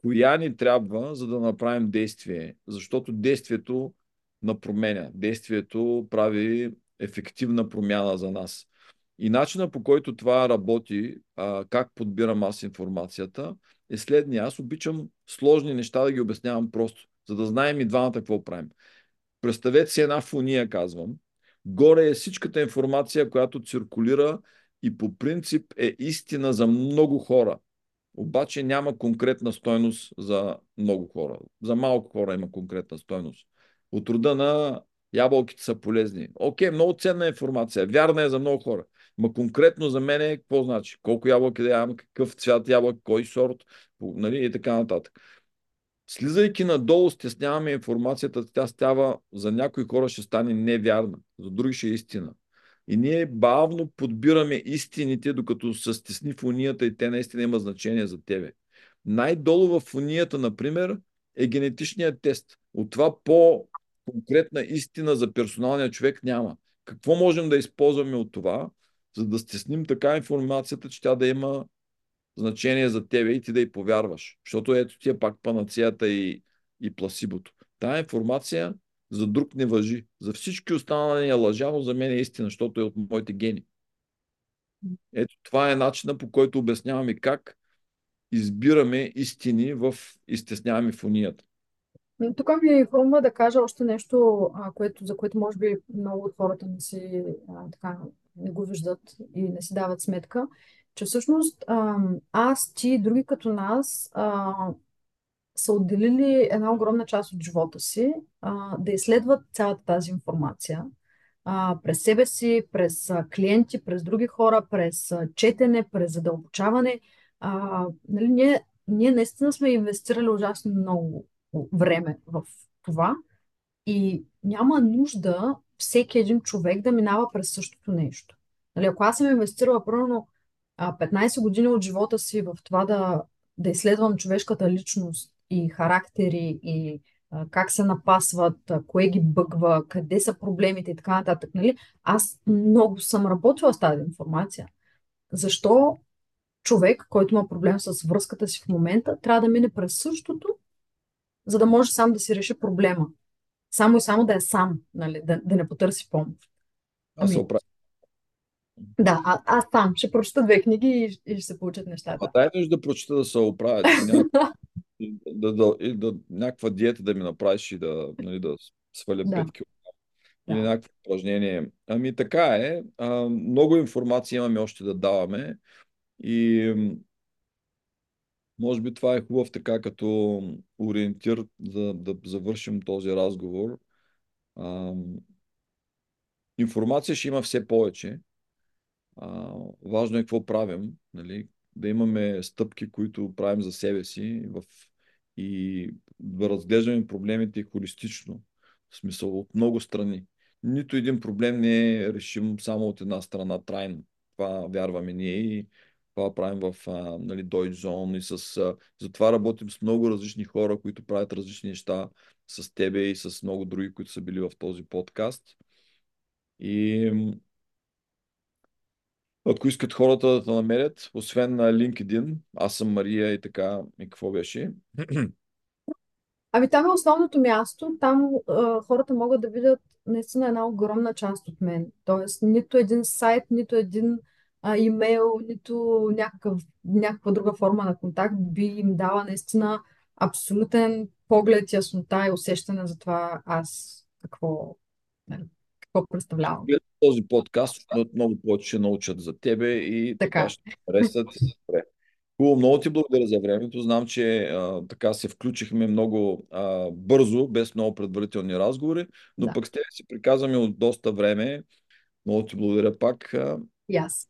Коя ни трябва, за да направим действие? Защото действието напроменя. Действието прави ефективна промяна за нас. И начина по който това работи, а, как подбирам аз информацията, е следния. Аз обичам сложни неща да ги обяснявам просто, за да знаем и двамата какво правим. Представете си една фуния, казвам. Горе е всичката информация, която циркулира и по принцип е истина за много хора. Обаче няма конкретна стойност за много хора. За малко хора има конкретна стойност. От рода на ябълките са полезни. Окей, много ценна информация. Вярна е за много хора. Ма конкретно за мен е какво значи? Колко ябълки да ям, какъв цвят ябълк, кой сорт, нали, и така нататък. Слизайки надолу, стесняваме информацията, тя става за някои хора ще стане невярна, за други ще е истина. И ние бавно подбираме истините, докато се стесни в унията и те наистина има значение за тебе. Най-долу в унията, например, е генетичният тест. От това по-конкретна истина за персоналния човек няма. Какво можем да използваме от това, за да стесним така информацията, че тя да има значение за тебе и ти да й повярваш. Защото ето ти е пак панацията и, и пласибото. Тая информация за друг не въжи. За всички останали е лъжа, за мен е истина, защото е от моите гени. Ето това е начина по който обясняваме как избираме истини в изтесняваме фонията. Тук ми хрумва да кажа още нещо, което, за което може би много от хората не, си, а, така, не го виждат и не си дават сметка че всъщност аз, ти, други като нас а, са отделили една огромна част от живота си а, да изследват цялата тази информация а, през себе си, през клиенти, през други хора, през четене, през задълбочаване. А, нали, ние, ние наистина сме инвестирали ужасно много време в това и няма нужда всеки един човек да минава през същото нещо. Нали, ако аз съм инвестирала, примерно, 15 години от живота си в това да, да изследвам човешката личност и характери и а, как се напасват, а, кое ги бъгва, къде са проблемите и така нататък. Нали? Аз много съм работила с тази информация. Защо човек, който има проблем с връзката си в момента, трябва да мине през същото, за да може сам да си реши проблема. Само и само да е сам, нали, да, да не потърси помощ. Аз се Ами, оправя. да, а, аз сам ще прочета две книги и, и ще се получат А нещата. дай нещо да прочета да се оправя. Ти ня- (laughs) да, да, и да, някаква диета да ми направиш и да, нали, да сваля Да, 5 кг. Или да. някакво упражнение. Ами така е. А, много информация имаме още да даваме. И може би това е хубав така като ориентир да, да завършим този разговор. А, информация ще има все повече. А, важно е какво правим, нали? да имаме стъпки, които правим за себе си в... и да разглеждаме проблемите холистично, в смисъл от много страни. Нито един проблем не е решим само от една страна трайно. Това вярваме ние и това правим в а, нали, Deutsche Zone и с... Затова работим с много различни хора, които правят различни неща с тебе и с много други, които са били в този подкаст. И ако искат хората да те намерят, освен на LinkedIn, аз съм Мария и така, и какво беше? Ами там е основното място. Там а, хората могат да видят наистина една огромна част от мен. Тоест, нито един сайт, нито един а, имейл, нито някакъв, някаква друга форма на контакт би им дала наистина абсолютен поглед, яснота и усещане за това аз какво, нали, какво представлявам. Този подкаст, много повече ще научат за тебе и така Така, ще харесат. Хубаво, много ти благодаря за времето. Знам, че а, така се включихме много а, бързо, без много предварителни разговори, но да. пък с тебе си приказваме от доста време. Много ти благодаря пак. И аз.